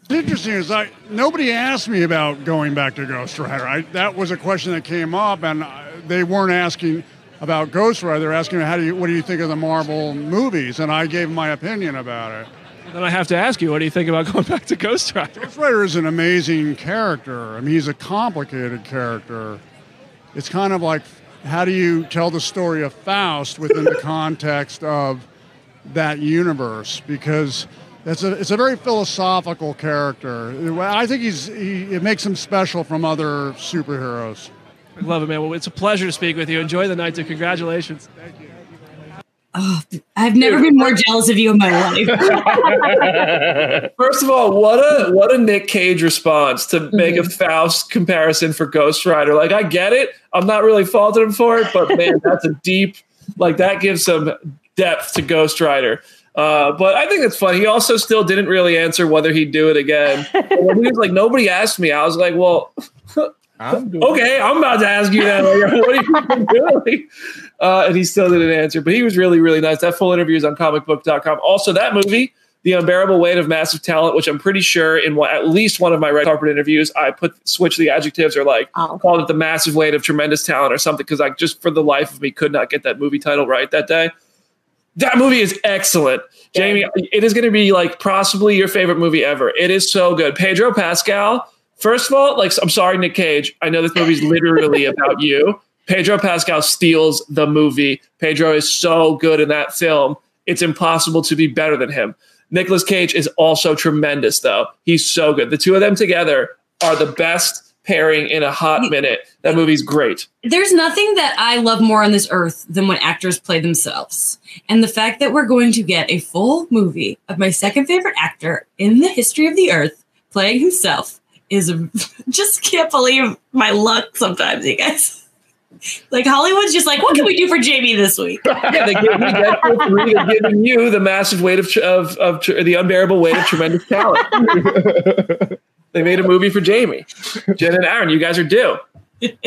[SPEAKER 5] What's interesting is I nobody asked me about going back to Ghost Rider. I, that was a question that came up, and they weren't asking about Ghost Rider. They're asking how do you what do you think of the Marvel movies, and I gave my opinion about it.
[SPEAKER 6] Then I have to ask you, what do you think about going back to Ghost Rider?
[SPEAKER 5] Ghost Rider is an amazing character. I mean, he's a complicated character. It's kind of like how do you tell the story of Faust within the context of that universe? Because it's a it's a very philosophical character. I think he's he, it makes him special from other superheroes.
[SPEAKER 6] I love it, man. Well, it's a pleasure to speak with you. Enjoy the night, too. Congratulations.
[SPEAKER 3] Oh, I've never been more jealous of you in my life.
[SPEAKER 1] First of all, what a what a Nick Cage response to make a Faust comparison for Ghost Rider. Like I get it. I'm not really faulting him for it, but man, that's a deep like that gives some depth to Ghost Rider. Uh, but I think it's funny. He also still didn't really answer whether he'd do it again. He was like, nobody asked me. I was like, well,
[SPEAKER 2] I'm doing
[SPEAKER 1] okay, I'm about to ask you that. Like, what are you doing? Uh, and he still didn't answer. But he was really, really nice. That full interview is on comicbook.com. Also, that movie, The Unbearable Weight of Massive Talent, which I'm pretty sure in one, at least one of my red carpet interviews, I put switch the adjectives or like
[SPEAKER 4] Oh.
[SPEAKER 1] called it The Massive Weight of Tremendous Talent or something because I just for the life of me could not get that movie title right that day. That movie is excellent. Jamie, it is going to be like possibly your favorite movie ever. It is so good. Pedro Pascal, first of all, like I'm sorry, Nick Cage. I know this movie's literally about you. Pedro Pascal steals the movie. Pedro is so good in that film. It's impossible to be better than him. Nicolas Cage is also tremendous, though. He's so good. The two of them together are the best pairing in a hot minute. That movie's great.
[SPEAKER 3] There's nothing that I love more on this earth than when actors play themselves. And the fact that we're going to get a full movie of my second favorite actor in the history of the earth playing himself is just can't believe my luck sometimes, you guys. Like Hollywood's just like, what can we do for Jamie this week?
[SPEAKER 1] Yeah, they gave me Deadpool 3. They're giving you the massive weight of, of, of the unbearable weight of tremendous talent. they made a movie for Jamie. Jen and Aaron, you guys are due.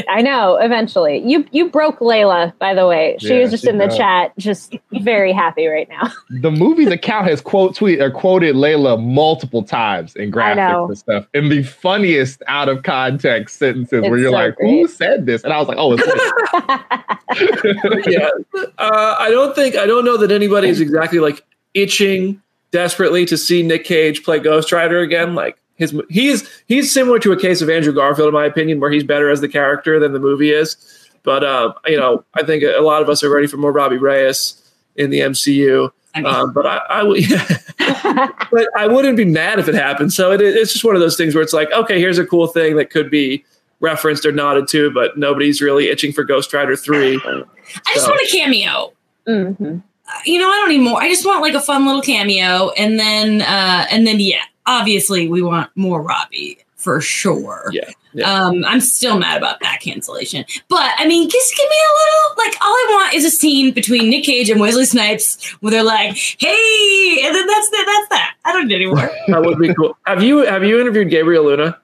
[SPEAKER 4] I know. Eventually, you you broke Layla. By the way, she
[SPEAKER 2] Yeah,
[SPEAKER 4] was just
[SPEAKER 2] she
[SPEAKER 4] in the
[SPEAKER 2] did.
[SPEAKER 4] chat, just very happy right now.
[SPEAKER 2] the movie's account has quote tweet or quoted Layla multiple times in graphics and stuff. In the funniest out of context sentences where you're
[SPEAKER 4] so
[SPEAKER 2] like, who said this? And I was like, oh, it's
[SPEAKER 1] yeah. Uh, I don't think, I don't know that anybody is exactly like itching desperately to see Nick Cage play Ghost Rider again. Like, his, he's he's similar to a case of Andrew Garfield, in my opinion, where he's better as the character than the movie is. But uh, you know, I think a lot of us are ready for more Robbie Reyes in the MCU.
[SPEAKER 3] I mean,
[SPEAKER 1] Um, but I, I would, but I wouldn't be mad if it happened. So it, it's just one of those things where it's like, okay, here's a cool thing that could be referenced or nodded to, but nobody's really itching for Ghost Rider three.
[SPEAKER 3] I just want a cameo.
[SPEAKER 4] hmm
[SPEAKER 3] you know, I don't need more. I just want like a fun little cameo, and then, uh, and then, yeah, obviously we want more Robbie for sure.
[SPEAKER 1] Yeah. yeah.
[SPEAKER 3] Um, I'm still mad about that cancellation. But I mean, just give me a little like all I want is a scene between Nick Cage and Wesley Snipes where they're like, "Hey," and then that's that. That's that. I don't need any more.
[SPEAKER 1] that would be cool. Have you have you interviewed Gabriel Luna?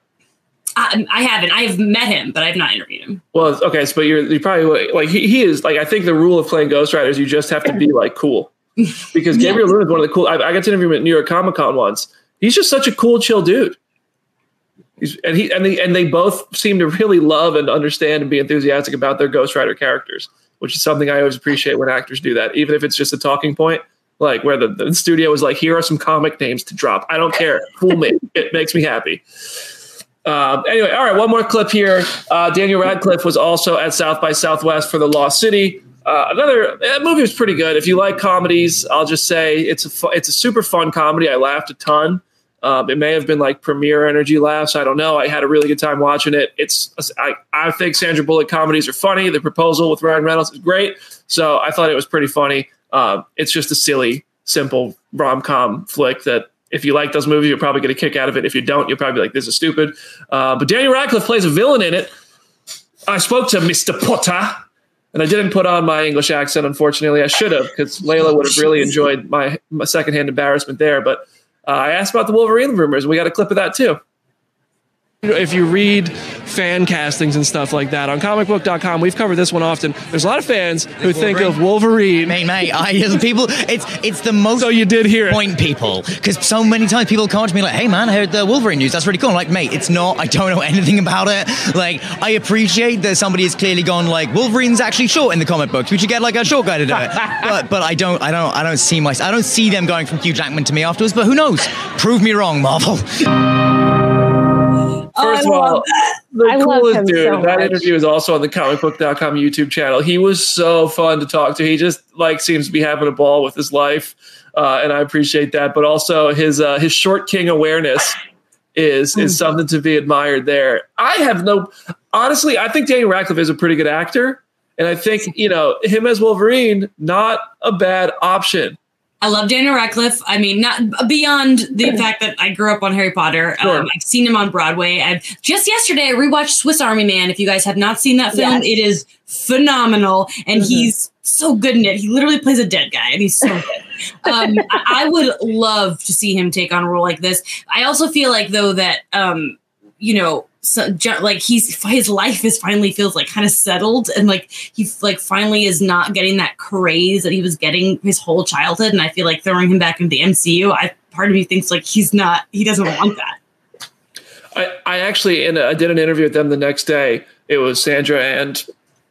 [SPEAKER 3] I, I haven't. I have met him, but I've not interviewed him.
[SPEAKER 1] Well, okay, so but you're you probably like he, he is like I think the rule of playing Ghost Rider is you just have to be like cool because Gabriel Luna is one of the cool. I, I got to interview him at New York Comic Con once. He's just such a cool, chill dude. He's, and he and they and they both seem to really love and understand and be enthusiastic about their Ghost Rider characters, which is something I always appreciate when actors do that, even if it's just a talking point. Like where the, the studio was like, here are some comic names to drop. I don't care. Fool me. It makes me happy. Um, anyway, all right, one more clip here. Uh, Daniel Radcliffe was also at South by Southwest for the Lost City. Uh, another that movie was pretty good. If you like comedies, I'll just say it's a fu- it's a super fun comedy. I laughed a ton. Um, it may have been like premiere energy laughs. I don't know. I had a really good time watching it. It's I, I think Sandra Bullock comedies are funny. The proposal with Ryan Reynolds is great. So I thought it was pretty funny. Um, it's just a silly, simple rom com flick that if you like those movies, you're probably going to kick out of it. If you don't, you'll probably be like, this is stupid. Uh, but Daniel Radcliffe plays a villain in it. I spoke to Mr. Potter, and I didn't put on my English accent, unfortunately. I should have, because Layla would have really enjoyed my, my secondhand embarrassment there. But Uh, I asked about the Wolverine rumors, we got a clip of that too.
[SPEAKER 6] If you read fan castings and stuff like that on comicbook.com, we've covered this one often. There's a lot of fans who think of Wolverine.
[SPEAKER 7] Mate, mate, I people. It's it's the most.
[SPEAKER 6] So you did hear it.
[SPEAKER 7] point people because so many times people come up to me like, "Hey man, I heard the Wolverine news. That's really cool." I'm like, mate, it's not. I don't know anything about it. Like, I appreciate that somebody has clearly gone like Wolverine's actually short in the comic books. We should get like a short guy to do it. but but I don't I don't I don't see my I don't see them going from Hugh Jackman to me afterwards. But who knows? Prove me wrong, Marvel.
[SPEAKER 1] First of
[SPEAKER 3] I love
[SPEAKER 1] all, the
[SPEAKER 4] I
[SPEAKER 1] coolest dude.
[SPEAKER 4] so
[SPEAKER 1] that interview is also on the comicbook.com YouTube channel. He was so fun to talk to. He just like seems to be having a ball with his life. Uh, and I appreciate that. But also his uh, his short king awareness is is something to be admired there. I have no honestly, I think Daniel Radcliffe is a pretty good actor. And I think, you know, him as Wolverine, not a bad option.
[SPEAKER 3] I love Daniel Radcliffe. I mean, not beyond the fact that I grew up on Harry Potter.
[SPEAKER 1] Sure.
[SPEAKER 3] Um, I've seen him on Broadway. I've just yesterday I rewatched Swiss Army Man. If you guys have not seen that film,
[SPEAKER 4] Yes.
[SPEAKER 3] it is phenomenal, and
[SPEAKER 4] Mhm.
[SPEAKER 3] he's so good in it. He literally plays a dead guy, and he's so good. um, I, I would love to see him take on a role like this. I also feel like though that um, you know. So, like he's his life is finally feels like kind of settled and like he like finally is not getting that craze that he was getting his whole childhood and I feel like throwing him back into the MCU I part of me thinks like he's not he doesn't want that.
[SPEAKER 1] I, I actually in a, I did an interview with them the next day. It was Sandra and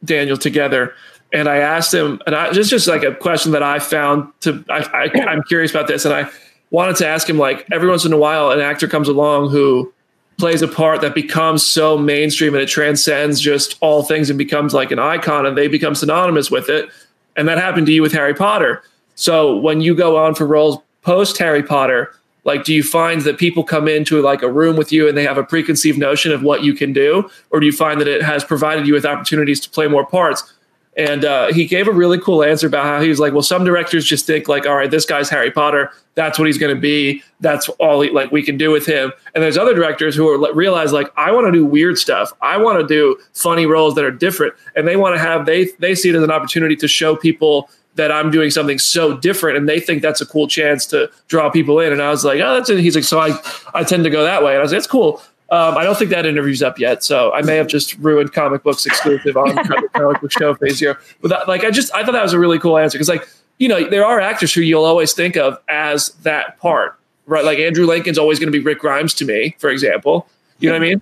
[SPEAKER 1] Daniel together, and I asked him, and I just just like a question that I found to I, I I'm curious about this, and I wanted to ask him like every once in a while an actor comes along who plays a part that becomes so mainstream and it transcends just all things and becomes like an icon and they become synonymous with it. And that happened to you with Harry Potter. So when you go on for roles post Harry Potter, like do you find that people come into like a room with you and they have a preconceived notion of what you can do? Or do you find that it has provided you with opportunities to play more parts? And uh, he gave a really cool answer about how he was like, well, some directors just think like, all right, this guy's Harry Potter. That's what he's going to be. That's all he, like we can do with him. And there's other directors who are realize like, I want to do weird stuff. I want to do funny roles that are different, and they want to have they they see it as an opportunity to show people that I'm doing something so different, and they think that's a cool chance to draw people in. And I was like, oh, that's it. He's like, so I I tend to go that way. And I was like, it's cool. Um, I don't think that interview's up yet, so I may have just ruined comic books exclusive on the comic book show phase here. But that, like, I just I thought that was a really cool answer because, like, you know, there are actors who you'll always think of as that part, right? Like Andrew Lincoln's always going to be Rick Grimes to me, for example. You know what I mean?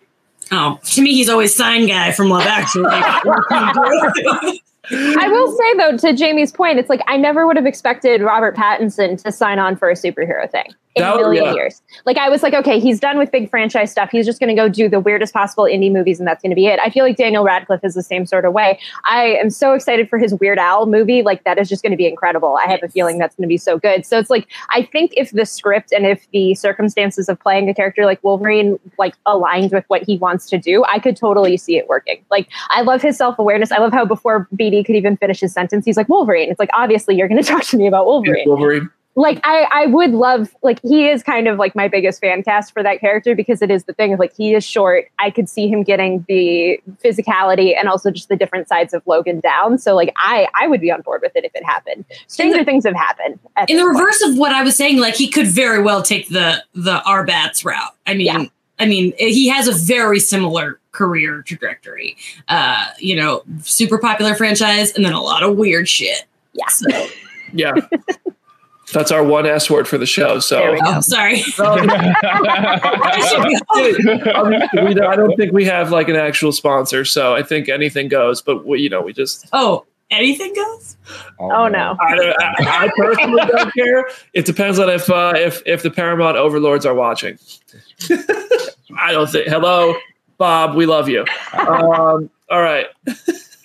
[SPEAKER 3] oh to me he's always sign guy from Love Actually
[SPEAKER 4] I will say though, to Jamie's point, it's like I never would have expected Robert Pattinson to sign on for a superhero thing in
[SPEAKER 1] That
[SPEAKER 4] a million
[SPEAKER 1] yeah.
[SPEAKER 4] years. Like I was like, okay, he's done with big franchise stuff. He's just going to go do the weirdest possible indie movies, and that's going to be it. I feel like Daniel Radcliffe is the same sort of way. I am so excited for his Weird Al movie. Like that is just going to be incredible. I have a feeling that's going to be so good. So it's like I think if the script and if the circumstances of playing a character like Wolverine like aligned with what he wants to do, I could totally see it working. Like I love his self awareness. I love how before BD could even finish his sentence, he's like Wolverine. It's like obviously you're going to talk to me about Wolverine.
[SPEAKER 1] Wolverine.
[SPEAKER 4] Like I, I would love like he is kind of like my biggest fan cast for that character because it is the thing of like he is short i could see him getting the physicality and also just the different sides of logan down so like i i would be on board with it if it happened stranger
[SPEAKER 3] the-
[SPEAKER 4] things have happened
[SPEAKER 3] in the
[SPEAKER 4] this point.
[SPEAKER 3] reverse of what I was saying, like he could very well take the the R-Patz route. I mean,
[SPEAKER 4] Yeah.
[SPEAKER 3] I mean, he has a very similar career trajectory. Uh, you know, super popular franchise, and then a lot of weird shit.
[SPEAKER 4] Yeah.
[SPEAKER 3] So,
[SPEAKER 1] Yeah. That's our one S word for the show. So
[SPEAKER 4] There we go.
[SPEAKER 3] oh, sorry.
[SPEAKER 1] we, I don't think we have like an actual sponsor, so I think anything goes. But we, you know, we just
[SPEAKER 3] oh, anything goes.
[SPEAKER 4] oh no
[SPEAKER 1] I, I, I personally don't care. It depends on if uh, if if the Paramount overlords are watching. I don't think. Hello, Bob. We love you. Um, all right.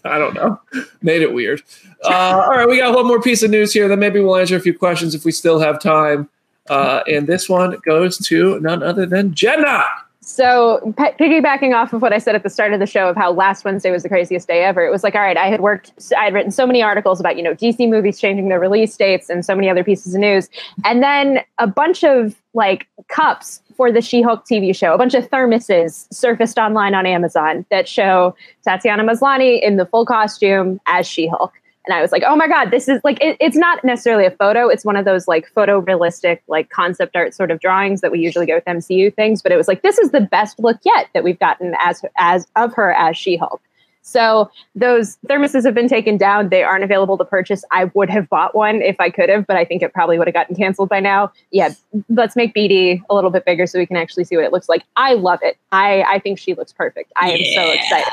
[SPEAKER 1] I don't know. Made it weird. Uh, all right, we got one more piece of news here. Then maybe we'll answer a few questions if we still have time. Uh, and this one goes to none other than Jenna.
[SPEAKER 4] So, p- piggybacking off of what I said at the start of the show of how last Wednesday was the craziest day ever, it was like, all right, I had worked, I had written so many articles about, you know, DC movies changing their release dates and so many other pieces of news. And then a bunch of like cups for the She Hulk TV show, a bunch of thermoses surfaced online on Amazon that show Tatiana Maslany in the full costume as She Hulk. And I was like, oh my God, this is like, it, it's not necessarily a photo. It's one of those like photorealistic, like concept art sort of drawings that we usually get with MCU things. But it was like, this is the best look yet that we've gotten as, as of her as She Hulk. So those thermoses have been taken down. They aren't available to purchase. I would have bought one if I could have, but I think it probably would have gotten canceled by now. Yeah, let's make BD a little bit bigger so we can actually see what it looks like. I love it. I, I think she looks perfect. I am so excited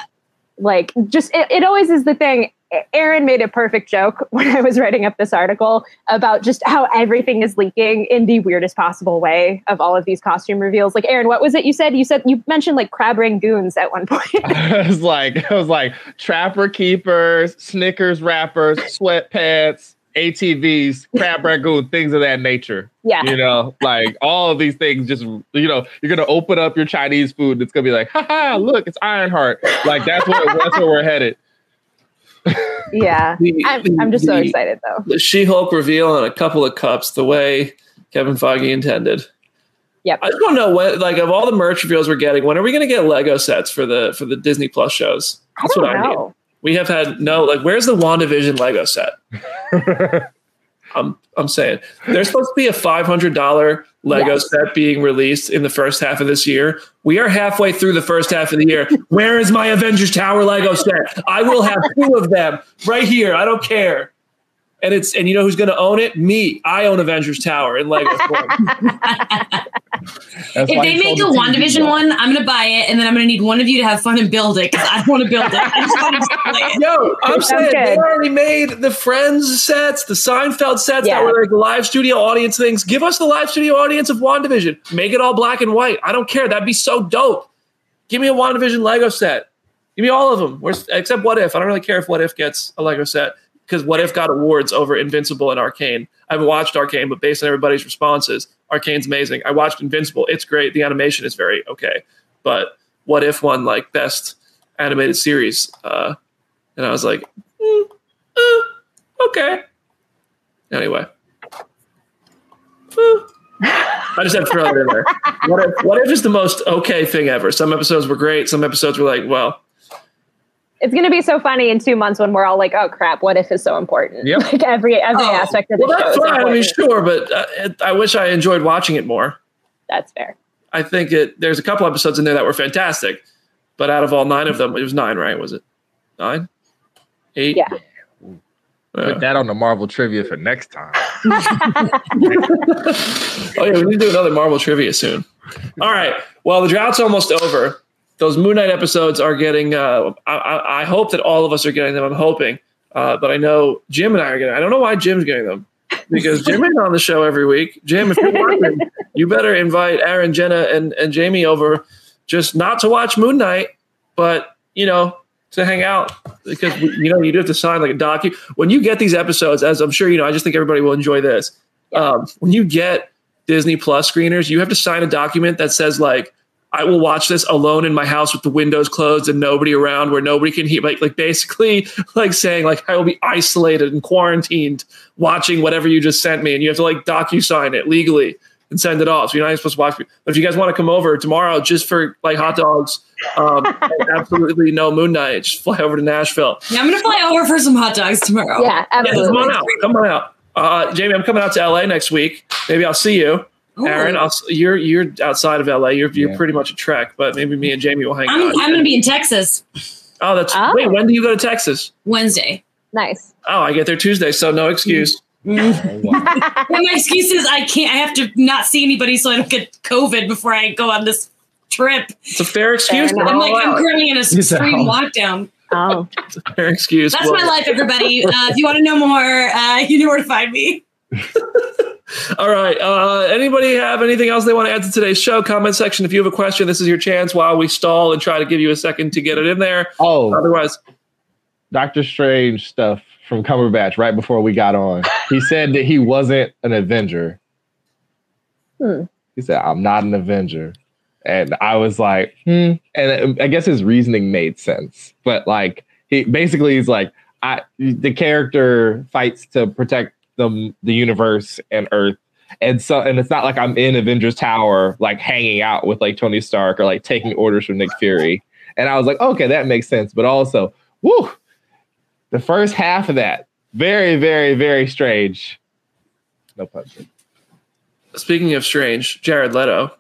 [SPEAKER 4] like just it, it always is the thing aaron made a perfect joke when i was writing up this article about just how everything is leaking in the weirdest possible way of all of these costume reveals like aaron what was it you said you said you mentioned like crab rangoons at one point
[SPEAKER 2] it was like it was like trapper keepers, Snickers wrappers, sweatpants, ATVs, crab rangoon, things of that nature.
[SPEAKER 4] yeah
[SPEAKER 2] You know, like all of these things just you know, you're gonna open up your Chinese food and it's gonna be like, haha, look, it's Ironheart. Like that's what that's where we're headed.
[SPEAKER 4] Yeah
[SPEAKER 1] The-
[SPEAKER 4] I'm, I'm just so excited though
[SPEAKER 1] The She Hulk reveal and a couple of cups the way Kevin Feige intended.
[SPEAKER 4] Yep.
[SPEAKER 1] I just don't know when, like, of all the merch reveals we're getting, when are we going to get Lego sets for the for the Disney Plus shows?
[SPEAKER 4] i don't know
[SPEAKER 1] We have had no, like, where's the WandaVision Lego set? I'm I'm saying there's supposed to be a five hundred dollar Lego
[SPEAKER 4] Yes.
[SPEAKER 1] set being released in the first half of this year. We are halfway through the first half of the year. Where is my Avengers Tower Lego set? I will have two of them right here. I don't care. And it's and you know who's going to own it? Me. I own Avengers Tower in Lego form.
[SPEAKER 2] That's
[SPEAKER 3] if they make
[SPEAKER 2] sold
[SPEAKER 3] the
[SPEAKER 2] the TV
[SPEAKER 3] WandaVision one, I'm gonna buy it, and then I'm gonna need one of you to have fun and build it because I don't want to build it. I just want to play it.
[SPEAKER 1] Yo, I'm
[SPEAKER 4] Sounds
[SPEAKER 1] saying they already made the Friends sets, the Seinfeld sets
[SPEAKER 4] Yeah.
[SPEAKER 1] that were like the live studio audience things. Give us the live studio audience of WandaVision. Make it all black and white. I don't care. That'd be so dope. Give me a WandaVision Lego set. Give me all of them. Except What If. I don't really care if What If gets a Lego set because What If got awards over Invincible and Arcane. I haven't watched Arcane, but based on everybody's responses, Arcane's amazing. I watched Invincible. It's great. The animation is very okay. But What If won like best animated series. Uh, and I was like, mm, uh, okay. Anyway. Uh, I just had to throw it in there. What if, what if is the most okay thing ever? Some episodes were great. Some episodes were like, well,
[SPEAKER 4] it's going to be so funny in two months when we're all like oh crap what if is so important
[SPEAKER 2] Yep.
[SPEAKER 4] like every every
[SPEAKER 3] Oh,
[SPEAKER 4] aspect of the
[SPEAKER 1] well,
[SPEAKER 4] show
[SPEAKER 1] that's
[SPEAKER 4] is
[SPEAKER 1] fine. I mean, sure, but uh, it, I wish I enjoyed watching it more.
[SPEAKER 4] that's fair
[SPEAKER 1] I think it. There's a couple episodes in there that were fantastic, but out of all nine of them, it was nine, right? Was it nine, eight?
[SPEAKER 4] Yeah.
[SPEAKER 1] Uh,
[SPEAKER 2] Put that on the Marvel trivia for next time.
[SPEAKER 1] oh yeah, we need to do another Marvel trivia soon. All right. Well, the drought's almost over. Those Moon Knight episodes are getting. Uh, I, I, hope that all of us are getting them. I'm hoping, uh, but I know Jim and I are getting. I don't know why Jim's getting them because Jim is on the show every week. Jim, if you're watching, you better invite Aaron, Jenna, and and Jamie over, just not to watch Moon Knight, but you know to hang out because you know you do have to sign like a docu. When you get these episodes, as I'm sure you know, I just think everybody will enjoy this. Um, when you get Disney Plus screeners, you have to sign a document that says like I will watch this alone in my house with the windows closed and nobody around where nobody can hear like like basically like saying like I will be isolated and quarantined watching whatever you just sent me and you have to like docu sign it legally and send it off. So you're not even supposed to watch me. But if you guys want to come over tomorrow just for like hot dogs, um, absolutely no Moon Knight, just fly over to Nashville.
[SPEAKER 3] Yeah, I'm gonna fly over for some hot dogs tomorrow.
[SPEAKER 4] Yeah,
[SPEAKER 1] Yeah, come on out. Come on out. Uh, Jamie, I'm coming out to LA next week. Maybe I'll see you. Aaron, I'll, you're you're outside of LA. You're you're
[SPEAKER 2] Yeah.
[SPEAKER 1] pretty much a trek, but maybe me and Jamie will hang
[SPEAKER 3] I'm,
[SPEAKER 1] out.
[SPEAKER 3] I'm gonna be in Texas
[SPEAKER 1] oh, that's
[SPEAKER 4] Oh.
[SPEAKER 1] wait. When do you go to Texas?
[SPEAKER 3] Wednesday.
[SPEAKER 4] Nice.
[SPEAKER 1] Oh, I get there Tuesday, so no excuse.
[SPEAKER 2] Oh, wow.
[SPEAKER 3] And my excuse is I can't. I have to not see anybody so I don't get COVID before I go on this trip.
[SPEAKER 1] It's a fair excuse.
[SPEAKER 4] enough.
[SPEAKER 3] I'm like
[SPEAKER 1] I'll
[SPEAKER 3] I'm currently in a extreme lockdown.
[SPEAKER 4] Oh,
[SPEAKER 1] It's a fair excuse.
[SPEAKER 3] That's
[SPEAKER 1] Well,
[SPEAKER 3] my life, everybody. Uh, if you want to know more, uh, you know where to find me.
[SPEAKER 1] All right. Uh, anybody have anything else they want to add to today's show? Comment section. If you have a question, this is your chance while we stall and try to give you a second to get it in there.
[SPEAKER 2] oh,
[SPEAKER 1] Otherwise,
[SPEAKER 2] Doctor Strange stuff from Cumberbatch right before we got on. He said that he wasn't an Avenger.
[SPEAKER 4] Hmm.
[SPEAKER 2] He said, "I'm not an Avenger," and I was like, "Hmm." And I guess his reasoning made sense, but like he basically he's like, "I the character fights to protect the the universe and Earth." And so, and it's not like I'm in Avengers Tower, like hanging out with like Tony Stark or like taking orders from Nick Fury. And I was like, okay, that makes sense. But also, woo, the first half of that, very, very, very strange. No pun.
[SPEAKER 1] speaking of strange, Jared Leto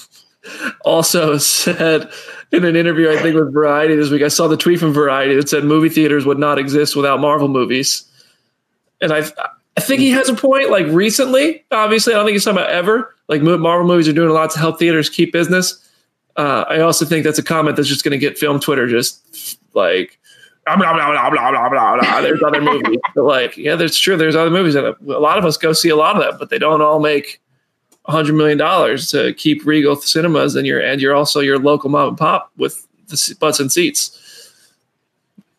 [SPEAKER 1] also said in an interview, I think with Variety this week, I saw the tweet from Variety that said movie theaters would not exist without Marvel movies. And I, I think he has a point. Like recently, obviously, I don't think he's talking about ever. Like Marvel movies are doing a lot to help theaters keep business. Uh, I also think that's a comment that's just going to get film Twitter just like blah blah blah blah blah blah blah. There's other movies, but like, yeah, that's true. There's other movies, and a lot of us go see a lot of them, but they don't all make a hundred million dollars to keep Regal cinemas, and you're and you're also your local mom and pop with the butts and seats.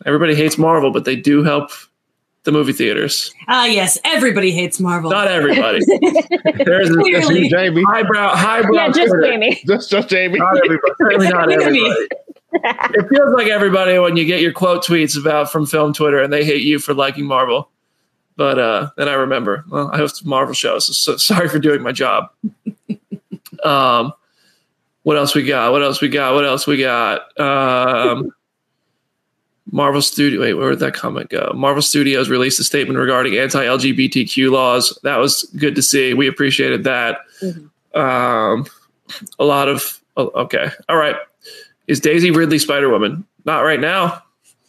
[SPEAKER 1] Everybody hates Marvel, but they do help the movie theaters.
[SPEAKER 3] Ah, yes, everybody hates Marvel.
[SPEAKER 1] Not everybody. There's a
[SPEAKER 3] Clearly.
[SPEAKER 2] Jamie,
[SPEAKER 1] highbrow, highbrow.
[SPEAKER 4] yeah, just
[SPEAKER 1] Twitter.
[SPEAKER 4] Jamie.
[SPEAKER 2] just just Jamie.
[SPEAKER 1] Not everybody. Certainly not
[SPEAKER 3] Look at me.
[SPEAKER 1] everybody. It feels like everybody when you get your quote tweets about from film Twitter and they hate you for liking Marvel. But uh, then I remember, well, I host Marvel shows, so, so sorry for doing my job. um, what else we got? What else we got? What else we got? Um, Marvel Studio. Wait, where did that comment go? Marvel Studios released a statement regarding anti-LGBTQ laws. That was good to see. We appreciated that. Um, a lot of oh, okay. All right. Is Daisy Ridley Spider Woman? Not right now.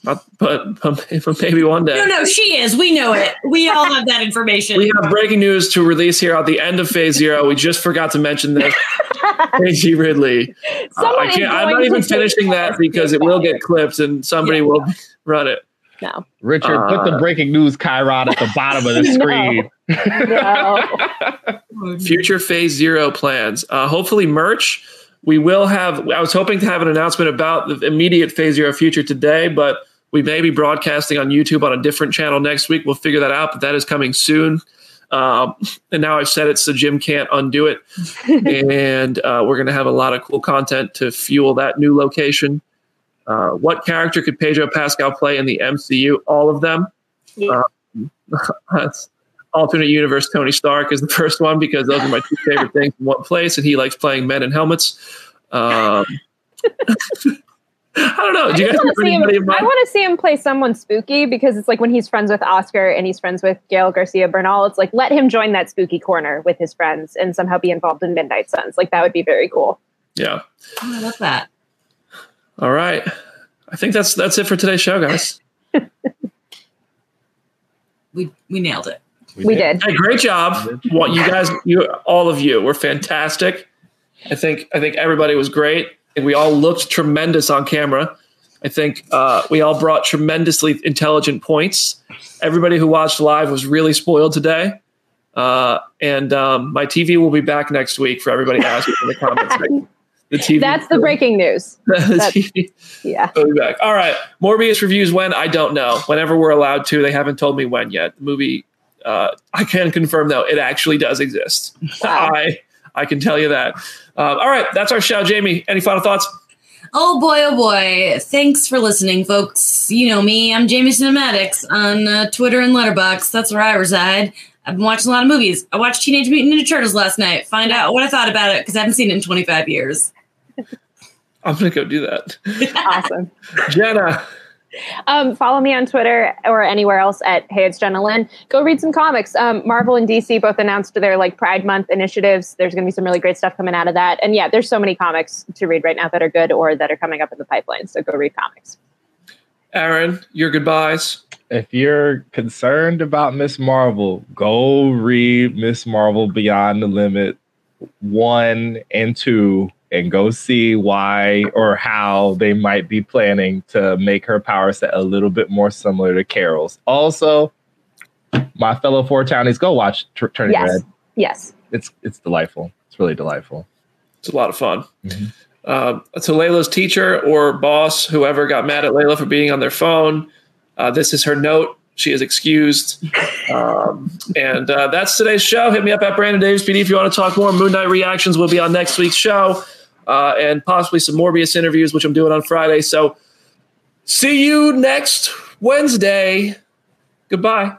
[SPEAKER 1] Not, but, but maybe one day.
[SPEAKER 3] No, no, she is. We know it. We all have that information.
[SPEAKER 1] We have breaking news to release here at the end of Phase Zero. We just forgot to mention this. Daisy Ridley. Uh, I can't, I'm not even finishing that because it will get clipped and somebody
[SPEAKER 3] Yeah.
[SPEAKER 1] will run it.
[SPEAKER 4] No,
[SPEAKER 2] Richard, put the
[SPEAKER 1] Uh,
[SPEAKER 2] breaking news chyron at the bottom of the
[SPEAKER 4] No.
[SPEAKER 2] screen.
[SPEAKER 4] no.
[SPEAKER 1] future phase zero plans uh, hopefully merch we will have i was hoping to have an announcement about the immediate phase zero future today but we may be broadcasting on youtube on a different channel next week. We'll figure that out but that is coming soon. Um, and now i've said it so jim can't undo it. And uh, we're going to have a lot of cool content to fuel that new location. Uh, what character could pedro pascal play in the mcu all of them.
[SPEAKER 4] Yeah.
[SPEAKER 1] Um, alternate universe Tony Stark is the first one because those are my two favorite things in one place, and he likes playing men in helmets. Um, I don't know. Do you
[SPEAKER 4] I
[SPEAKER 1] guys
[SPEAKER 4] wanna see him-
[SPEAKER 1] anybody in mind?
[SPEAKER 4] I want to see him play someone spooky because it's like when he's friends with Oscar and he's friends with Gael Garcia Bernal. It's like let him join that spooky corner with his friends and somehow be involved in Midnight Suns. Like that would be very cool.
[SPEAKER 1] Yeah.
[SPEAKER 3] Oh, I love that.
[SPEAKER 1] All right. I think that's that's it for today's show, guys.
[SPEAKER 3] We we nailed it.
[SPEAKER 4] We did.
[SPEAKER 1] Hey, great job. What you guys, you all of you were fantastic. I think I think everybody was great. And we all looked tremendous on camera. I think uh, we all brought tremendously intelligent points. Everybody who watched live was really spoiled today. Uh, and um, my TV will be back next week for everybody asking in the comments. The TV.
[SPEAKER 4] That's the breaking news.
[SPEAKER 1] the
[SPEAKER 4] that-
[SPEAKER 1] TV
[SPEAKER 4] Yeah.
[SPEAKER 1] will be back. All right. Morbius reviews when? I don't know. Whenever we're allowed to. They haven't told me when yet. The movie, uh, I can confirm though, it actually does exist.
[SPEAKER 4] Wow.
[SPEAKER 1] I I can tell you that. Uh, all right, that's our show. Jamie, any final thoughts?
[SPEAKER 3] Oh boy, oh boy. Thanks for listening, folks. You know me. I'm Jamie Cinematics on uh, Twitter and Letterboxd. That's where I reside. I've been watching a lot of movies. I watched Teenage Mutant Ninja Turtles last night. Find out what I thought about it because I haven't seen it in 25 years.
[SPEAKER 1] I'm going to go do that.
[SPEAKER 4] awesome.
[SPEAKER 1] Jenna.
[SPEAKER 4] Um, follow me on Twitter or anywhere else at Hey It's Jenna Lynn. Go read some comics. Um, Marvel and DC both announced their like Pride Month initiatives. There's going to be some really great stuff coming out of that. And yeah, there's so many comics to read right now that are good or that are coming up in the pipeline. So go read comics.
[SPEAKER 1] Aaron, your goodbyes.
[SPEAKER 2] If you're concerned about Ms. Marvel, go read Ms. Marvel Beyond the Limit one and two and go see why or how they might be planning to make her power set a little bit more similar to Carol's. Also, my fellow four townies, go watch T- Turning
[SPEAKER 4] yes.
[SPEAKER 2] Red.
[SPEAKER 4] Yes.
[SPEAKER 2] It's it's delightful. It's really delightful.
[SPEAKER 1] It's a lot of fun. Mm-hmm. Uh, to Layla's teacher or boss, whoever got mad at Layla for being on their phone, uh, this is her note. She is excused. Um, and uh, that's today's show. Hit me up at Brandon Davis BD if you want to talk more. Moon Knight reactions will be on next week's show uh, and possibly some Morbius interviews, which I'm doing on Friday. So see you next Wednesday. Goodbye.